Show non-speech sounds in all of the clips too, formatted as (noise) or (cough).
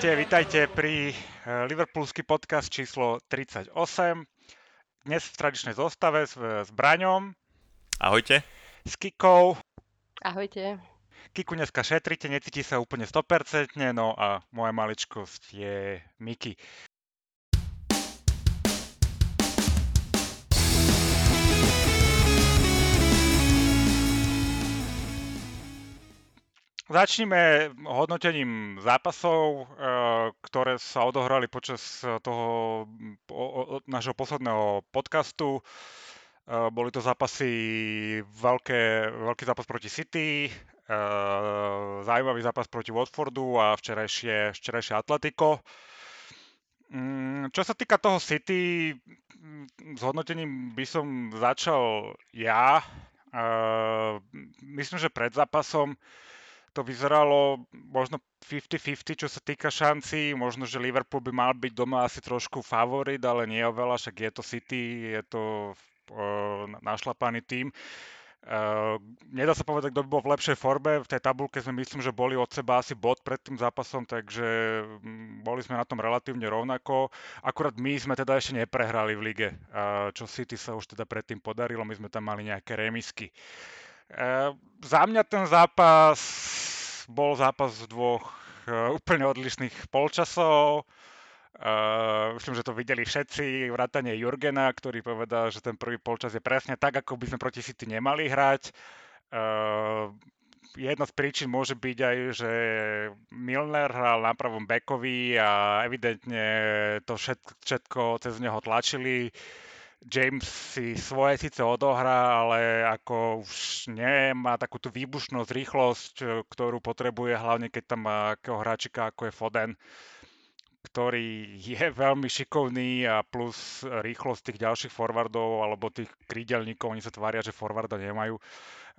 Ahojte, vitajte pri eh, Liverpoolsky podcast číslo 38. Dnes v tradičnej zostave s, s Braňom. Ahojte. S Kikou. Ahojte. Kiku dneska šetrite, necíti sa úplne 100%, no a moja maličkosť je Miki. Začníme hodnotením zápasov, eh, ktoré sa odohrali počas toho nášho posledného podcastu. Eh, boli to zápasy, veľké, veľký zápas proti City, eh, zaujímavý zápas proti Watfordu a včerajšie, včerajšie Atletico. Mm, čo sa týka toho City, mm, s hodnotením by som začal ja. Myslím, že pred zápasom to vyzeralo možno 50-50, čo sa týka šancí. Možno, že Liverpool by mal byť doma asi trošku favorit, ale nie oveľa, však je to City, je to uh, našlapaný tým. Uh, nedá sa povedať, kto by bol v lepšej forme. V tej tabulke sme myslím, že boli od seba asi bod pred tým zápasom, takže mm, boli sme na tom relatívne rovnako. Akurát my sme teda ešte neprehrali v lige, uh, čo City sa už teda predtým podarilo, my sme tam mali nejaké remisky. Uh, za mňa ten zápas bol zápas dvoch uh, úplne odlišných polčasov. Uh, myslím, že to videli všetci, vrátane Jurgena, ktorý povedal, že ten prvý polčas je presne tak, ako by sme proti City nemali hrať. Uh, jedna z príčin môže byť aj, že Milner hral na pravom bekovi a evidentne to všetko, všetko cez neho tlačili. James si svoje síce odohrá, ale ako už nemá takú tú výbušnosť, rýchlosť, ktorú potrebuje, hlavne keď tam má akého hráčika ako je Foden, ktorý je (laughs) veľmi šikovný a plus rýchlosť tých ďalších forwardov alebo tých krídelníkov, oni sa tvária, že forwarda nemajú.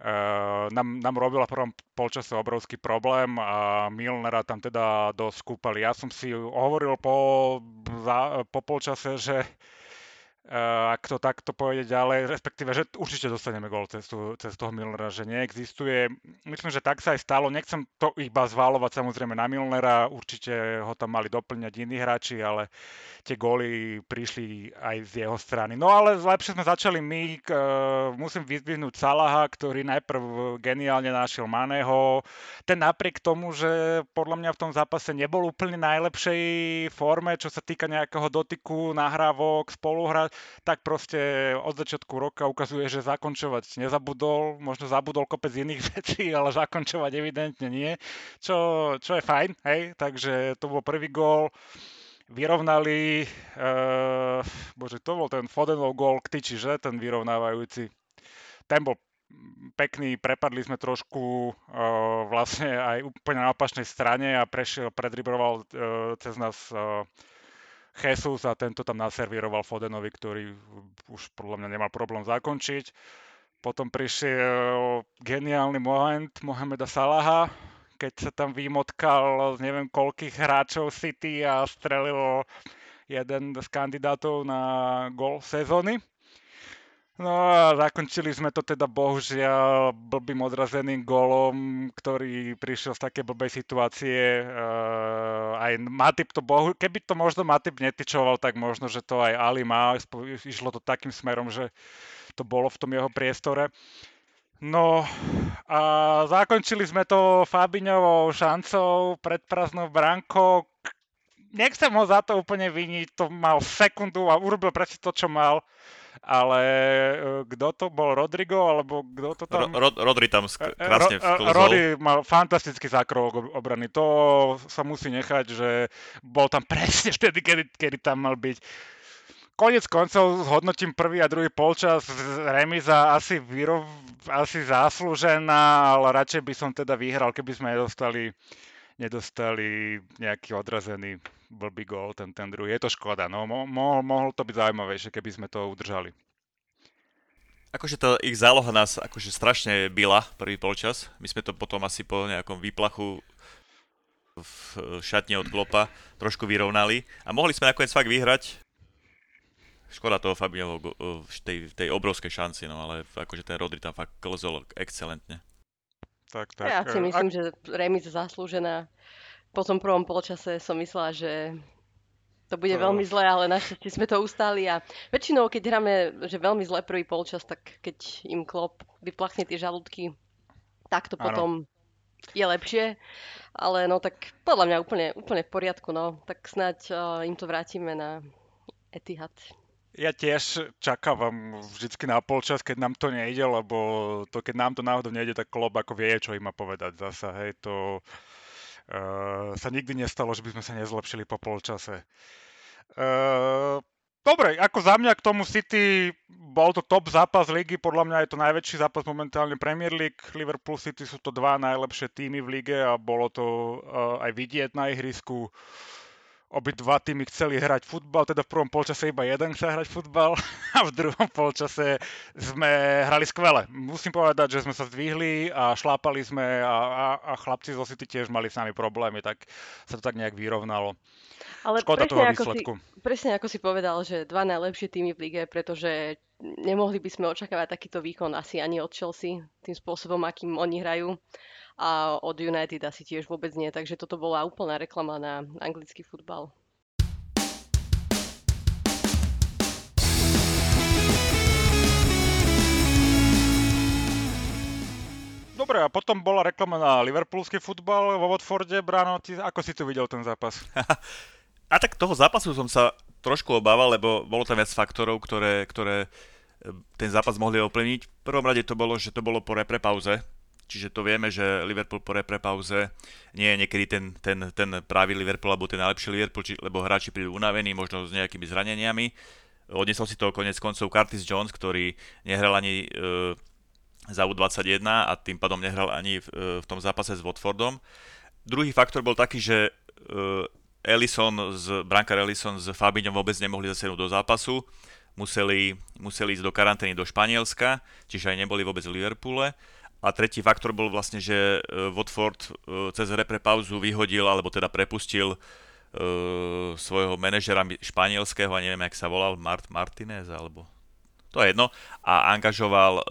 Uh, nám, nám robila v prvom polčase obrovský problém a Milnera tam teda dosť skúpali. Ja som si hovoril po, za, po polčase, že Uh, ak to takto pôjde ďalej, respektíve, že určite dostaneme gól cez, tú, cez toho Milnera, že neexistuje. Myslím, že tak sa aj stalo. Nechcem to iba zválovať samozrejme na Milnera, určite ho tam mali doplňať iní hráči, ale tie góly prišli aj z jeho strany. No ale lepšie sme začali my. Uh, musím vyzdvihnúť Salaha, ktorý najprv geniálne našiel Maného. Ten napriek tomu, že podľa mňa v tom zápase nebol úplne najlepšej forme, čo sa týka nejakého dotyku, nahrávok, spoluhrať tak proste od začiatku roka ukazuje, že zakončovať nezabudol, možno zabudol kopec iných (laughs) vecí, ale zakončovať evidentne nie, čo, čo je fajn, hej, takže to bol prvý gól vyrovnali, uh, bože, to bol ten Fodenov gól k tyči, že, ten vyrovnávajúci. Ten bol pekný, prepadli sme trošku uh, vlastne aj úplne na opačnej strane a prešiel, predribroval uh, cez nás uh, Jesus a tento tam naservíroval Fodenovi, ktorý už podľa mňa nemal problém zakončiť. Potom prišiel geniálny moment Mohameda Salaha, keď sa tam vymotkal z neviem koľkých hráčov City a strelil jeden z kandidátov na gol sezóny. No a zakončili sme to teda bohužiaľ blbým odrazeným golom, ktorý prišiel z také blbej situácie. Uh, aj Matip to bohu, keby to možno Matip netyčoval, tak možno, že to aj Ali má. Išlo to takým smerom, že to bolo v tom jeho priestore. No a zakončili sme to Fabiňovou šancou pred prázdnou brankou. Nechcem ho za to úplne viniť, to mal sekundu a urobil presne to, čo mal ale e, kto to bol, Rodrigo, alebo kto to tam... Ro, Rodri tam sk- e, e, krásne vklzol. Rodri mal fantastický zákrok obrany, to sa musí nechať, že bol tam (laughs) presne vtedy, kedy, kedy tam mal byť. Konec koncov hodnotím prvý a druhý polčas, remiza asi, vyrov, asi zaslúžená, ale radšej by som teda vyhral, keby sme nedostali nedostali nejaký odrazený blbý gól, ten, ten druhý. Je to škoda, no mo, mohol, mohol to byť zaujímavejšie, keby sme to udržali. Akože to ich záloha nás akože strašne byla prvý polčas. My sme to potom asi po nejakom výplachu v šatne od Klopa trošku vyrovnali a mohli sme nakoniec fakt vyhrať. Škoda toho Fabiňovho tej, tej obrovskej šanci, no ale akože ten Rodri tam fakt klzol excelentne tak, tak. Ja si myslím, ak... že remis zaslúžená. Po tom prvom polčase som myslela, že to bude uh. veľmi zlé, ale našťastie sme to ustali a väčšinou, keď hráme, že veľmi zle prvý polčas, tak keď im klop vyplachne tie žalúdky, tak to ano. potom je lepšie. Ale no tak podľa mňa úplne, úplne v poriadku, no. Tak snáď uh, im to vrátime na Etihad. Ja tiež čakávam vždycky na polčas, keď nám to nejde, lebo to, keď nám to náhodou nejde, tak klop ako vie, čo im má povedať zasa, hej, to sa nikdy nestalo, že by sme sa nezlepšili po polčase. Uh, Dobre, ako za mňa k tomu City bol to top zápas ligy, podľa mňa je to najväčší zápas momentálne Premier League. Liverpool City sú to dva najlepšie týmy v lige a bolo to uh, aj vidieť na ihrisku. Obidva týmy chceli hrať futbal, teda v prvom polčase iba jeden chce hrať futbal (laughs) a v druhom polčase sme hrali skvele. Musím povedať, že sme sa zdvihli a šlápali sme a, a, a chlapci zo City tiež mali s nami problémy, tak sa to tak nejak vyrovnalo. Ale Škoda presne toho ako, si, presne ako si povedal, že dva najlepšie týmy v lige, pretože nemohli by sme očakávať takýto výkon asi ani od Chelsea, tým spôsobom, akým oni hrajú. A od United asi tiež vôbec nie, takže toto bola úplná reklama na anglický futbal. Dobre, a potom bola reklama na liverpoolský futbal vo Watforde. Brano, ty, ako si tu videl ten zápas? (laughs) A tak toho zápasu som sa trošku obával, lebo bolo tam viac faktorov, ktoré, ktoré e, ten zápas mohli ovplyvniť. V prvom rade to bolo, že to bolo po repre pauze, čiže to vieme, že Liverpool po repre nie je niekedy ten, ten, ten pravý Liverpool alebo ten najlepší Liverpool, či, lebo hráči prídu unavení, možno s nejakými zraneniami. Odnesol si to konec koncov Curtis Jones, ktorý nehral ani e, za U21 a tým pádom nehral ani v, e, v tom zápase s Watfordom. Druhý faktor bol taký, že e, Ellison, z, brankár Ellison s Fabiňom vôbec nemohli zasenúť do zápasu, museli, museli ísť do karantény do Španielska, čiže aj neboli vôbec v Liverpoole. A tretí faktor bol vlastne, že e, Watford e, cez repre pauzu vyhodil, alebo teda prepustil uh, svojho manažera španielského, a neviem, jak sa volal, Mart Martinez, alebo to je jedno, a angažoval e,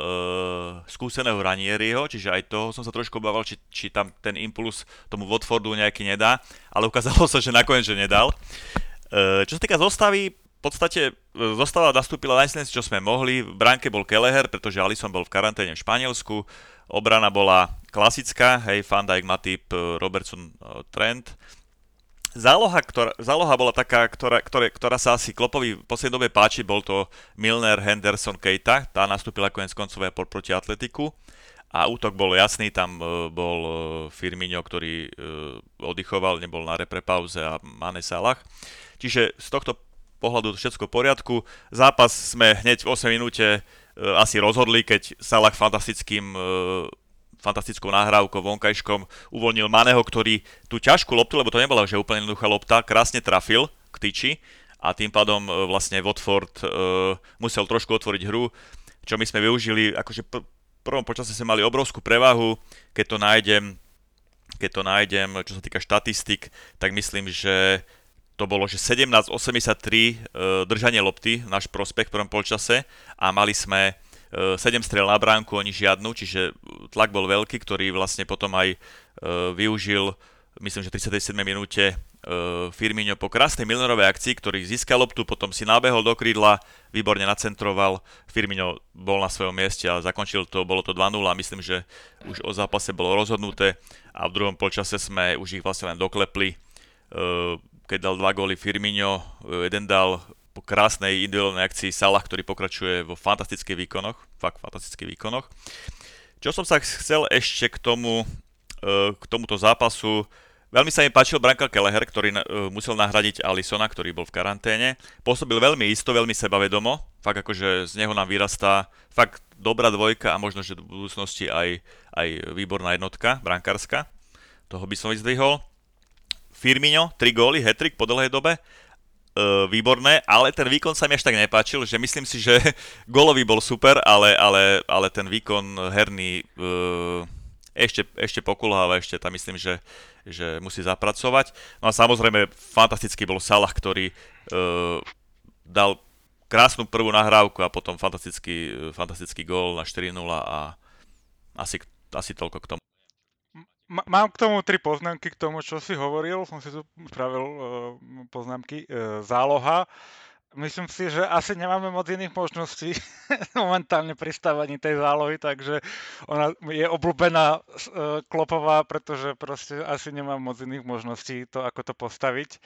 skúseného Ranieriho, čiže aj toho som sa trošku obával, či, či tam ten impuls tomu Watfordu nejaký nedá, ale ukázalo sa, že nakoniec, že nedal. E, čo sa týka zostavy, v podstate e, zostava nastúpila najsilnejšie, čo sme mohli. V bránke bol Keleher, pretože Alisson bol v karanténe v Španielsku. Obrana bola klasická, hej, Van Dijk, Matip, e, Robertson, e, Trent záloha, ktorá, záloha bola taká, ktorá, ktoré, ktorá sa asi Klopovi v poslednej dobe páči, bol to Milner, Henderson, Keita, tá nastúpila konec koncov proti Atletiku a útok bol jasný, tam bol Firmino, ktorý oddychoval, nebol na repre pauze a Mane Salah. Čiže z tohto pohľadu všetko v poriadku. Zápas sme hneď v 8 minúte asi rozhodli, keď Salah fantastickým fantastickou nahrávkou vonkajškom uvoľnil Maneho, ktorý tú ťažkú loptu, lebo to nebola že úplne jednoduchá lopta, krásne trafil k tyči a tým pádom e, vlastne Watford musel trošku otvoriť hru, čo my sme využili, akože v prvom počase sme mali obrovskú prevahu, keď to nájdem, keď to nájdem, čo sa týka štatistik, tak myslím, že to bolo, že 17.83 uh, držanie lopty, náš prospech v prvom polčase. A mali sme 7 strel na bránku, oni žiadnu, čiže tlak bol veľký, ktorý vlastne potom aj e, využil, myslím, že v 37. minúte e, Firmino po krásnej Milnerovej akcii, ktorý získal loptu, potom si nabehol do krídla, výborne nacentroval, Firmino bol na svojom mieste a zakončil to, bolo to 2-0 a myslím, že už o zápase bolo rozhodnuté. A v druhom polčase sme už ich vlastne len doklepli, e, keď dal dva góly Firmino, jeden dal po krásnej individuálnej akcii Salah, ktorý pokračuje vo fantastických výkonoch, fakt fantastických výkonoch. Čo som sa chcel ešte k tomu, e, k tomuto zápasu, veľmi sa mi páčil Branka Kelleher, ktorý e, musel nahradiť Alisona, ktorý bol v karanténe. Pôsobil veľmi isto, veľmi sebavedomo, fakt akože z neho nám vyrastá fakt dobrá dvojka a možno, že v budúcnosti aj, aj výborná jednotka, brankárska. Toho by som vyzdvihol. Firmino, 3 góly, hetrik po dlhej dobe uh, výborné, ale ten výkon sa mi až tak nepáčil, že myslím si, že (laughs) golový bol super, ale, ale, ale ten výkon herný uh, ešte, ešte pokulháva, ešte tam myslím, že, že musí zapracovať. No a samozrejme, fantastický bol Salah, ktorý uh, dal krásnu prvú nahrávku a potom fantastický, fantastický gól na 4-0 a asi, asi toľko k tomu. Mám k tomu tri poznámky k tomu, čo si hovoril. Som si tu spravil uh, poznámky. Uh, záloha. Myslím si, že asi nemáme moc iných možností (laughs) momentálne pri stávaní tej zálohy, takže ona je obľúbená uh, Klopová, pretože proste asi nemám moc iných možností to, ako to postaviť.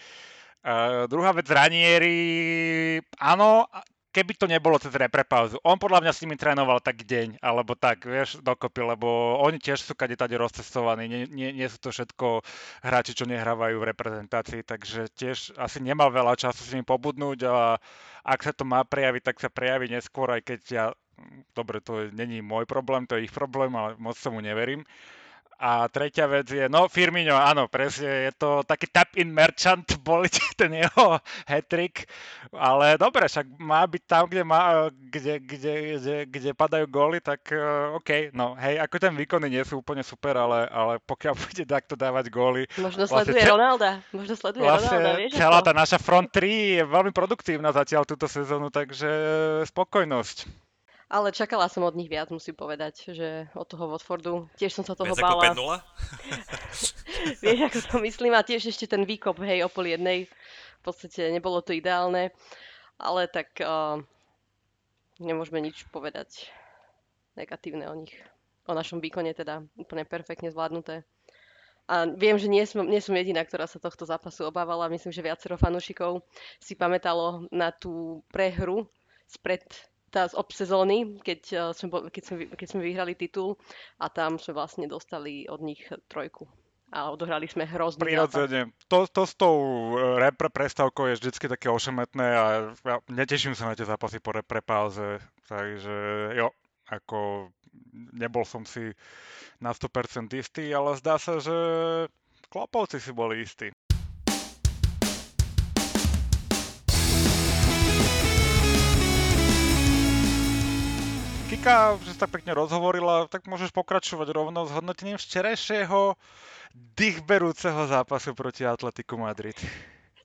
Uh, druhá vec, Ranieri, áno, keby to nebolo cez repre pauzu. On podľa mňa s nimi trénoval tak deň, alebo tak, vieš, dokopy, lebo oni tiež sú kade tade rozcestovaní, nie, nie, nie sú to všetko hráči, čo nehrávajú v reprezentácii, takže tiež asi nemal veľa času s nimi pobudnúť a ak sa to má prejaviť, tak sa prejaví neskôr, aj keď ja, dobre, to není môj problém, to je ich problém, ale moc sa mu neverím. A tretia vec je, no Firmino, áno, presne, je to taký tap-in merchant, (laughs) boli ten jeho hat-trick, ale dobre, však má byť tam, kde, má, kde, kde, kde, kde padajú góly, tak uh, OK, no hej, ako ten výkony nie sú úplne super, ale, ale pokiaľ (laughs) bude takto dávať góly... Možno vlastne sleduje Ronalda, možno sleduje vlastne Ronalda, vieš celá tá naša front 3 je veľmi produktívna zatiaľ túto sezónu, takže spokojnosť. Ale čakala som od nich viac, musím povedať, že od toho Watfordu. Tiež som sa toho Viac bála. Ako (laughs) Vieš, ako to myslím. A tiež ešte ten výkop, hej, o pol jednej. V podstate nebolo to ideálne. Ale tak uh, nemôžeme nič povedať negatívne o nich. O našom výkone teda úplne perfektne zvládnuté. A viem, že nie som, nie som jediná, ktorá sa tohto zápasu obávala. Myslím, že viacero fanúšikov si pamätalo na tú prehru spred tá z obsezóny, keď, uh, sme, keď, sme, keď sme vyhrali titul a tam sme vlastne dostali od nich trojku a odohrali sme hrozný Prirodzene. To, to s tou eh, repre prestávkou je vždycky také ošemetné a ja neteším sa na tie zápasy po repre pauze, takže jo, ako nebol som si na 100% istý, ale zdá sa, že Klopovci si boli istí. Kika, že sa tak pekne rozhovorila, tak môžeš pokračovať rovno s hodnotením včerajšieho dýchberúceho zápasu proti Atletiku Madrid.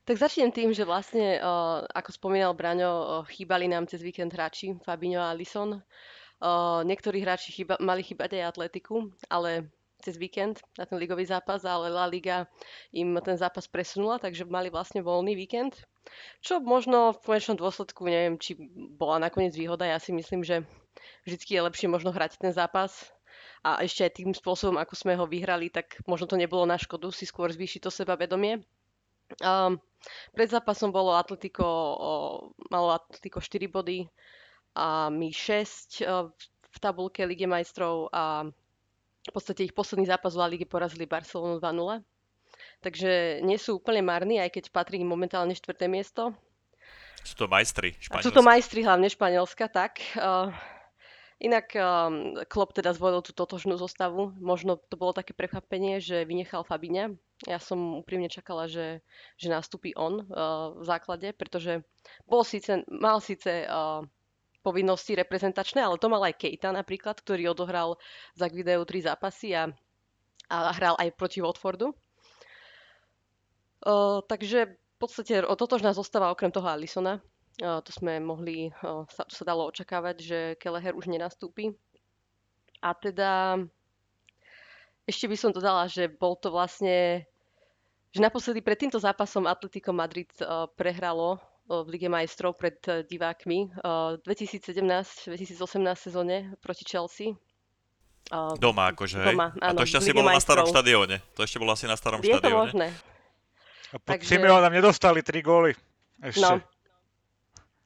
Tak začnem tým, že vlastne, uh, ako spomínal Braňo, uh, chýbali nám cez víkend hráči Fabinho a Lison. Uh, niektorí hráči chýba, mali chýbať aj Atletiku, ale cez víkend na ten ligový zápas, ale La Liga im ten zápas presunula, takže mali vlastne voľný víkend. Čo možno v konečnom dôsledku, neviem, či bola nakoniec výhoda. Ja si myslím, že vždycky je lepšie možno hrať ten zápas a ešte aj tým spôsobom, ako sme ho vyhrali, tak možno to nebolo na škodu si skôr zvýšiť to sebavedomie. Um, pred zápasom bolo Atletico, o, malo Atletico 4 body a my 6 o, v tabulke Lige majstrov a v podstate ich posledný zápas v La Lige porazili Barcelonu 2-0. Takže nie sú úplne marní, aj keď patrí im momentálne 4. miesto. Sú to majstri Španielska. Sú to majstri hlavne Španielska, tak. Uh, Inak um, Klopp teda zvolil tú totožnú zostavu. Možno to bolo také prekvapenie, že vynechal Fabiňa. Ja som úprimne čakala, že, že nastúpi on uh, v základe, pretože bol síce, mal síce uh, povinnosti reprezentačné, ale to mal aj Kejta napríklad, ktorý odohral za video tri zápasy a, a hral aj proti Watfordu. Uh, takže v podstate totožná zostáva okrem toho Alisona, to sme mohli, sa, sa dalo očakávať, že Keleher už nenastúpi. A teda ešte by som dodala, že bol to vlastne, že naposledy pred týmto zápasom Atletico Madrid prehralo v Lige majstrov pred e, divákmi 2017-2018 sezóne proti Chelsea. Doma akože, Doma, áno, A to ešte asi bolo na starom štadióne. To ešte bolo asi na starom je štadióne. Je to možné. A pod Takže... Simeonom nedostali 3 góly. Ešte. No,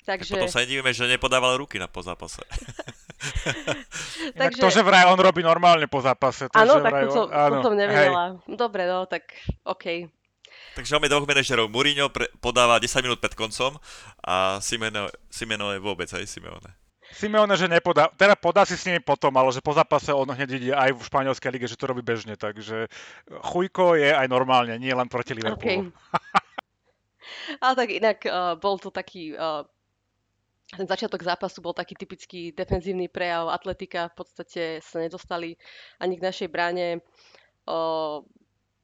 Takže... Potom sa nedívime, že nepodával ruky na po zápase. (laughs) Takže... To, že vraj on robí normálne po zápase. To, áno, tak to, som, áno, to som nevedela. Hej. Dobre, no, tak OK. Takže máme dvoch manažerov. Mourinho pre, podáva 10 minút pred koncom a Simeno, Simeno je vôbec, aj Simeone. Simeone, že nepodá, teda podá si s nimi potom, ale že po zápase on hneď ide aj v španielskej lige, že to robí bežne, takže chujko je aj normálne, nie len proti Liverpoolu. Okay. (laughs) ale tak inak uh, bol to taký uh, ten začiatok zápasu bol taký typický defenzívny prejav atletika. V podstate sa nedostali ani k našej bráne. O,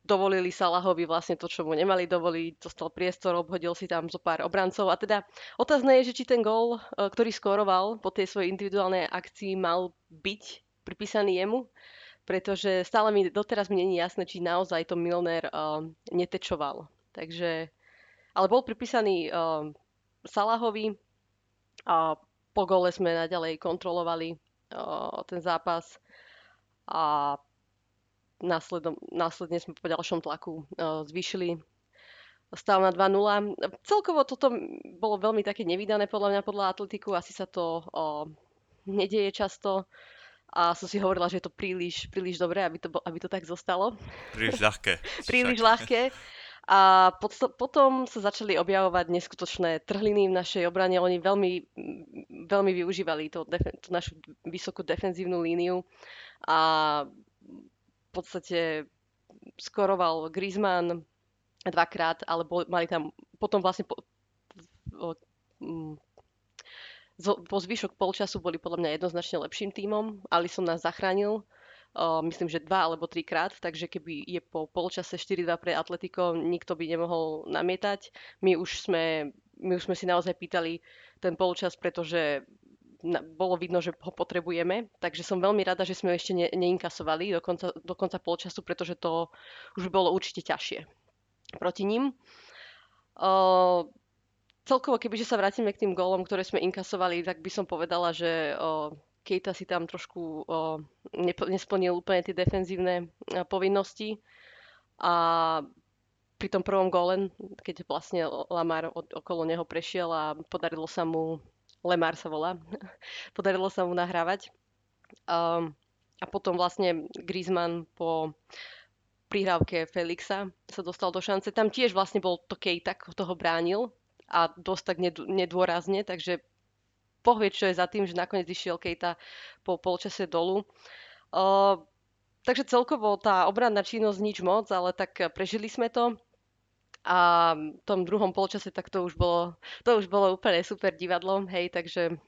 dovolili Salahovi vlastne to, čo mu nemali dovoliť. Dostal priestor, obhodil si tam zo pár obrancov. A teda otázne je, že či ten gól, ktorý skóroval po tej svojej individuálnej akcii, mal byť pripísaný jemu pretože stále mi, doteraz mi není jasné, či naozaj to Milner uh, netečoval. Takže, ale bol pripísaný uh, Salahovi a po gole sme naďalej kontrolovali uh, ten zápas a následom, následne sme po ďalšom tlaku uh, zvýšili stav na 2-0. Celkovo toto bolo veľmi také nevydané podľa mňa podľa atletiku, asi sa to uh, nedieje často a som si hovorila, že je to príliš, príliš dobré, aby to, aby to tak zostalo. Príliš ľahké. (laughs) príliš ľahké. (laughs) A potom sa začali objavovať neskutočné trhliny v našej obrane. Oni veľmi, veľmi využívali to, tú našu vysokú defenzívnu líniu a v podstate skoroval Griezmann dvakrát, ale bol, mali tam potom vlastne po, po, po zvyšok polčasu boli podľa mňa jednoznačne lepším tímom. som nás zachránil myslím, že dva alebo trikrát, takže keby je po polčase 4-2 pre Atletico, nikto by nemohol namietať. My už sme, my už sme si naozaj pýtali ten polčas, pretože bolo vidno, že ho potrebujeme, takže som veľmi rada, že sme ho ešte ne, neinkasovali do konca, do konca polčasu, pretože to už bolo určite ťažšie proti ním. Uh, celkovo, kebyže sa vrátime k tým gólom, ktoré sme inkasovali, tak by som povedala, že uh, Kejta si tam trošku o, nesplnil úplne tie defenzívne povinnosti a pri tom prvom góle, keď vlastne Lamar od, okolo neho prešiel a podarilo sa mu, Lemar sa volá, (laughs) podarilo sa mu nahrávať. Um, a potom vlastne Griezmann po prihrávke Felixa sa dostal do šance. Tam tiež vlastne bol to Kejta, toho bránil a dosť tak nedôrazne, takže Boh vie, čo je za tým, že nakoniec išiel Kejta po polčase dolu. Uh, takže celkovo tá obranná činnosť nič moc, ale tak prežili sme to. A v tom druhom polčase tak to už bolo, to už bolo úplne super divadlo, hej, takže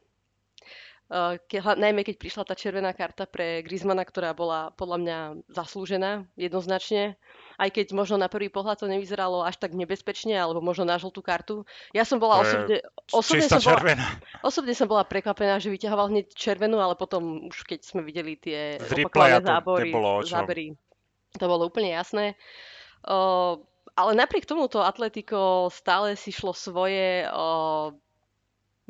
ke, najmä keď prišla tá červená karta pre Griezmana, ktorá bola podľa mňa zaslúžená jednoznačne. Aj keď možno na prvý pohľad to nevyzeralo až tak nebezpečne, alebo možno na žltú kartu. Ja som bola osobne, osobne, som bola, osobne som bola prekvapená, že vyťahoval hneď červenú, ale potom už keď sme videli tie opakované zábory, zábery, to bolo úplne jasné. Uh, ale napriek tomu to Atletico stále si šlo svoje. Uh,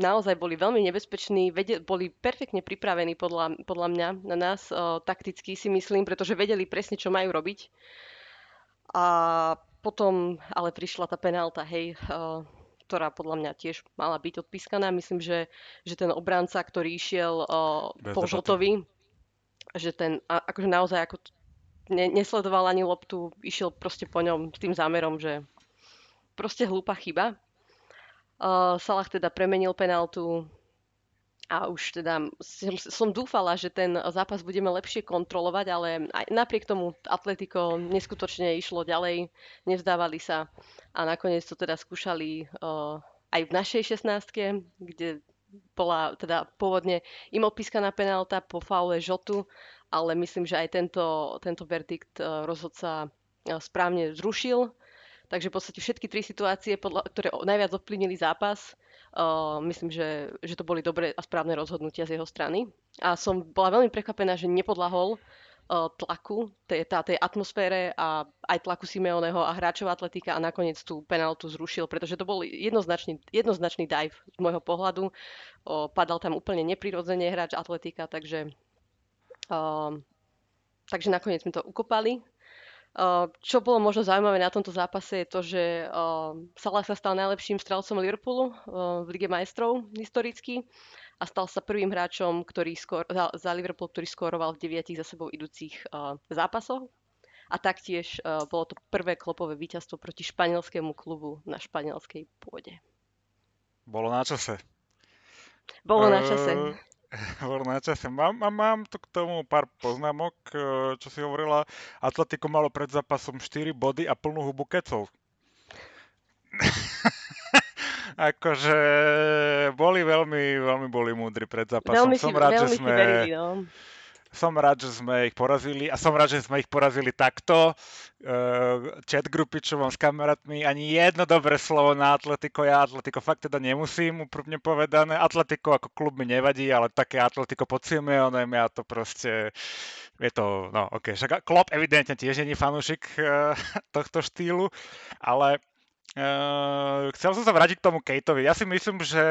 naozaj boli veľmi nebezpeční, vedel, boli perfektne pripravení podľa, podľa mňa na nás, o, takticky si myslím, pretože vedeli presne, čo majú robiť. A potom ale prišla tá penálta, hej, o, ktorá podľa mňa tiež mala byť odpískaná. Myslím, že, že ten obranca, ktorý išiel o, po Žotovi, že ten a, akože naozaj ako ne, nesledoval ani loptu, išiel proste po ňom s tým zámerom, že proste hlúpa chyba. Uh, Salah teda premenil penaltu a už teda som, som dúfala, že ten zápas budeme lepšie kontrolovať, ale aj napriek tomu Atletico neskutočne išlo ďalej, nevzdávali sa a nakoniec to teda skúšali uh, aj v našej 16 kde bola teda pôvodne im odpískaná penálta po faule Žotu, ale myslím, že aj tento, tento verdikt uh, rozhodca správne zrušil Takže v podstate všetky tri situácie, podľa, ktoré najviac ovplyvnili zápas, uh, myslím, že, že to boli dobré a správne rozhodnutia z jeho strany. A som bola veľmi prekvapená, že nepodlahol uh, tlaku, tej, tá, tej atmosfére a aj tlaku Simeoneho a hráčov atletika a nakoniec tú penaltu zrušil, pretože to bol jednoznačný, jednoznačný dive z môjho pohľadu. Uh, padal tam úplne neprirodzene hráč atletika, takže, uh, takže nakoniec sme to ukopali čo bolo možno zaujímavé na tomto zápase je to, že Salah sa stal najlepším strelcom Liverpoolu v Lige majstrov historicky a stal sa prvým hráčom, ktorý skor, za, za Liverpool, ktorý skóroval v deviatich za sebou idúcich zápasoch. A taktiež bolo to prvé klopové víťazstvo proti španielskému klubu na španielskej pôde. Bolo na čase. Bolo na čase. Uh Hovorím na čase. Mám, mám, mám tu k tomu pár poznámok, e, čo si hovorila. Atletico malo pred zápasom 4 body a plnú hubu kecov. (laughs) akože boli veľmi, veľmi boli múdri pred zápasom. Veľmi Som si, rád, že sme... Verili, no som rád, že sme ich porazili a som rád, že sme ich porazili takto. Uh, chat grupy, čo mám s kamarátmi, ani jedno dobré slovo na Atletico. Ja Atletico fakt teda nemusím, úprimne povedané. Atletico ako klub mi nevadí, ale také Atletico pod Simeonem, ja to proste je to, no ok, však Klopp evidentne tiež je fanúšik uh, tohto štýlu, ale Uh, chcel som sa vrátiť k tomu Kejtovi. Ja si myslím, že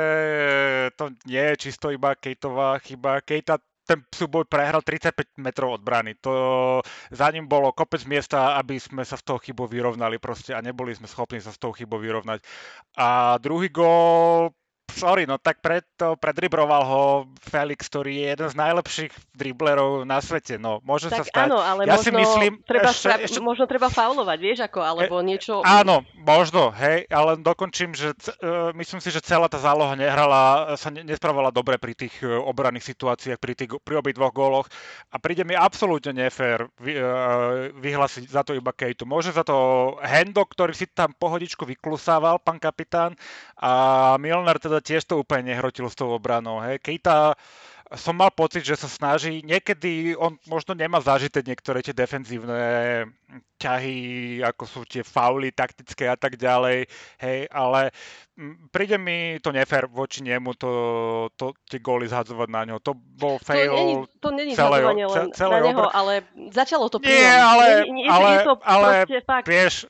to nie je čisto iba Kejtová chyba. Kejta ten súboj prehral 35 metrov od brány. To, za ním bolo kopec miesta, aby sme sa v toho chybu vyrovnali proste a neboli sme schopní sa s tou chybou vyrovnať. A druhý gól sorry, no tak preto predribroval ho Felix, ktorý je jeden z najlepších driblerov na svete. No, môže tak sa stať. áno, ale ja možno, si myslím, treba ešte, ešte... možno treba faulovať, vieš ako, alebo e, niečo... Áno, možno, hej, ale dokončím, že uh, myslím si, že celá tá záloha nehrala, sa ne, nespravala dobre pri tých uh, obranných situáciách, pri, tých, pri obi dvoch góloch a príde mi absolútne nefér vy, uh, vyhlásiť za to iba Kejtu. Môže za to Hendo, ktorý si tam pohodičku vyklusával, pán kapitán, a Milner teda tiež to úplne nehrotil s tou obranou. Hej. Keita som mal pocit, že sa snaží, niekedy on možno nemá zažité niektoré tie defenzívne ťahy, ako sú tie fauly taktické a tak ďalej, hej, ale príde mi to nefér voči nemu to, to tie góly zhadzovať na ňo. To bol fail To není, to není len celé, celé na neho, obr... ale začalo to Nie, ale, nie, nie, ale, je to ale fakt... vieš,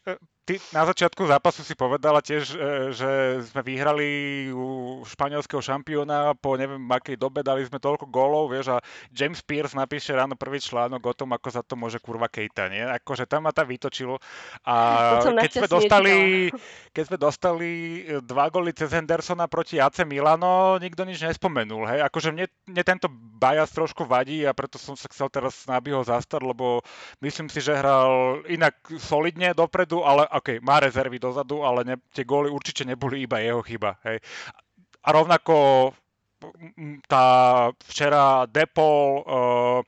ty na začiatku zápasu si povedala tiež, e, že sme vyhrali u španielského šampióna po neviem akej dobe, dali sme toľko gólov, vieš, a James Pierce napíše ráno prvý článok o tom, ako za to môže kurva Kejta, nie? Akože tam ma tam vytočilo. A keď sme, dostali, keď sme dostali dva góly cez Hendersona proti AC Milano, nikto nič nespomenul, hej? Akože mne, mne tento bias trošku vadí a preto som sa chcel teraz na ho zastať, lebo myslím si, že hral inak solidne dopredu, ale OK, má rezervy dozadu, ale ne, tie góly určite neboli iba jeho chyba. Hej. A rovnako tá včera Depol, uh,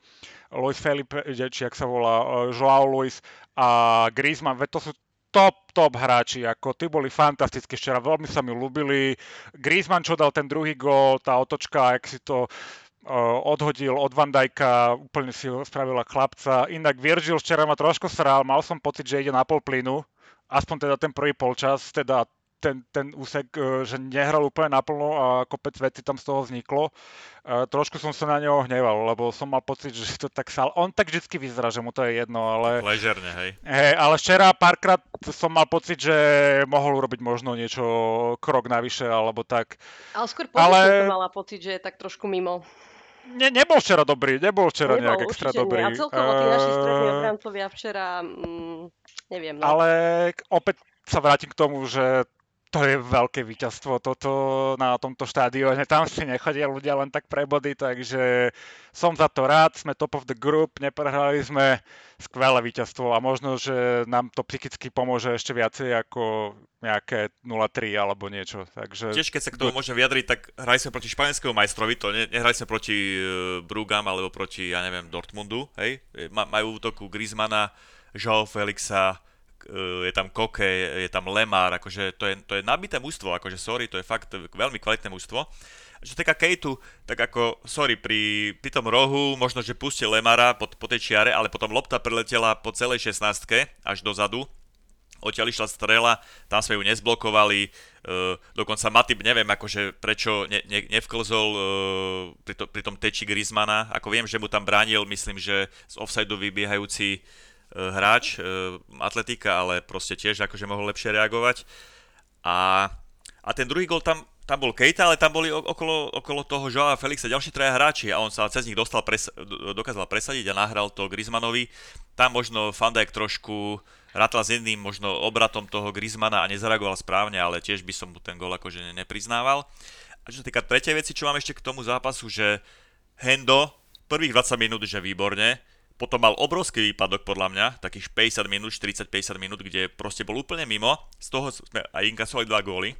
Luis Felipe, či ak sa volá, uh, Joao Luis a Griezmann, to sú top, top hráči, ako tí boli fantastickí včera, veľmi sa mi ľúbili. Griezmann, čo dal ten druhý gól, tá otočka, ak si to odhodil od Van Dijka, úplne si ho spravila chlapca. Inak Virgil včera ma trošku sral, mal som pocit, že ide na pol plynu, aspoň teda ten prvý polčas, teda ten, ten úsek, e, že nehral úplne naplno a kopec veci tam z toho vzniklo. E, trošku som sa na neho hneval, lebo som mal pocit, že to tak sal. On tak vždy vyzerá, že mu to je jedno, ale... Ležerne, hej. hej. ale včera párkrát som mal pocit, že mohol urobiť možno niečo krok navyše, alebo tak. Ale skôr ale... som mala pocit, že je tak trošku mimo ne, nebol včera dobrý, nebol včera nebol, nejak extra dobrý. Nie. A celkovo tí naši strední obrancovia včera, mm, neviem. No. Ale opäť sa vrátim k tomu, že to je veľké víťazstvo toto na tomto štádióne. Tam si nechodia ľudia len tak pre body, takže som za to rád. Sme top of the group, neprehrali sme skvelé víťazstvo a možno, že nám to psychicky pomôže ešte viacej ako nejaké 0-3 alebo niečo. Takže... Tiež keď sa k tomu môžem vyjadriť, tak hrali sme proti španielskému majstrovi, to ne, nehrali sme proti uh, Brugam alebo proti, ja neviem, Dortmundu, hej? Majú útoku Griezmana, Joao Felixa, je tam Koke, je tam Lemar, akože to je, to je nabité mužstvo, akože sorry, to je fakt veľmi kvalitné mužstvo. Čo týka Kejtu, tak ako, sorry, pri, pri tom rohu, možno, že pustil Lemara po, po tej čiare, ale potom lopta preletela po celej 16 až dozadu, odtiaľ išla strela, tam sme ju nezblokovali, uh, dokonca Matip neviem akože prečo ne, ne, nevklzol uh, pri, to, pri tom teči Griezmana, ako viem, že mu tam bránil, myslím, že z offsideu vybiehajúci Eh, hráč eh, atletika, ale proste tiež akože mohol lepšie reagovať. A, a ten druhý gol tam, tam bol Kejta, ale tam boli okolo, okolo toho Joao Felixa ďalší traja hráči a on sa cez nich dostal, pres, dokázal presadiť a nahral to Griezmannovi. Tam možno Fandajk trošku rátal s jedným možno obratom toho Griezmana a nezareagoval správne, ale tiež by som mu ten gol akože nepriznával. A čo sa týka tretej veci, čo mám ešte k tomu zápasu, že Hendo prvých 20 minút, že výborne, potom mal obrovský výpadok podľa mňa, takých 50 minút, 40-50 minút, kde proste bol úplne mimo. Z toho sme aj inkasovali dva góly.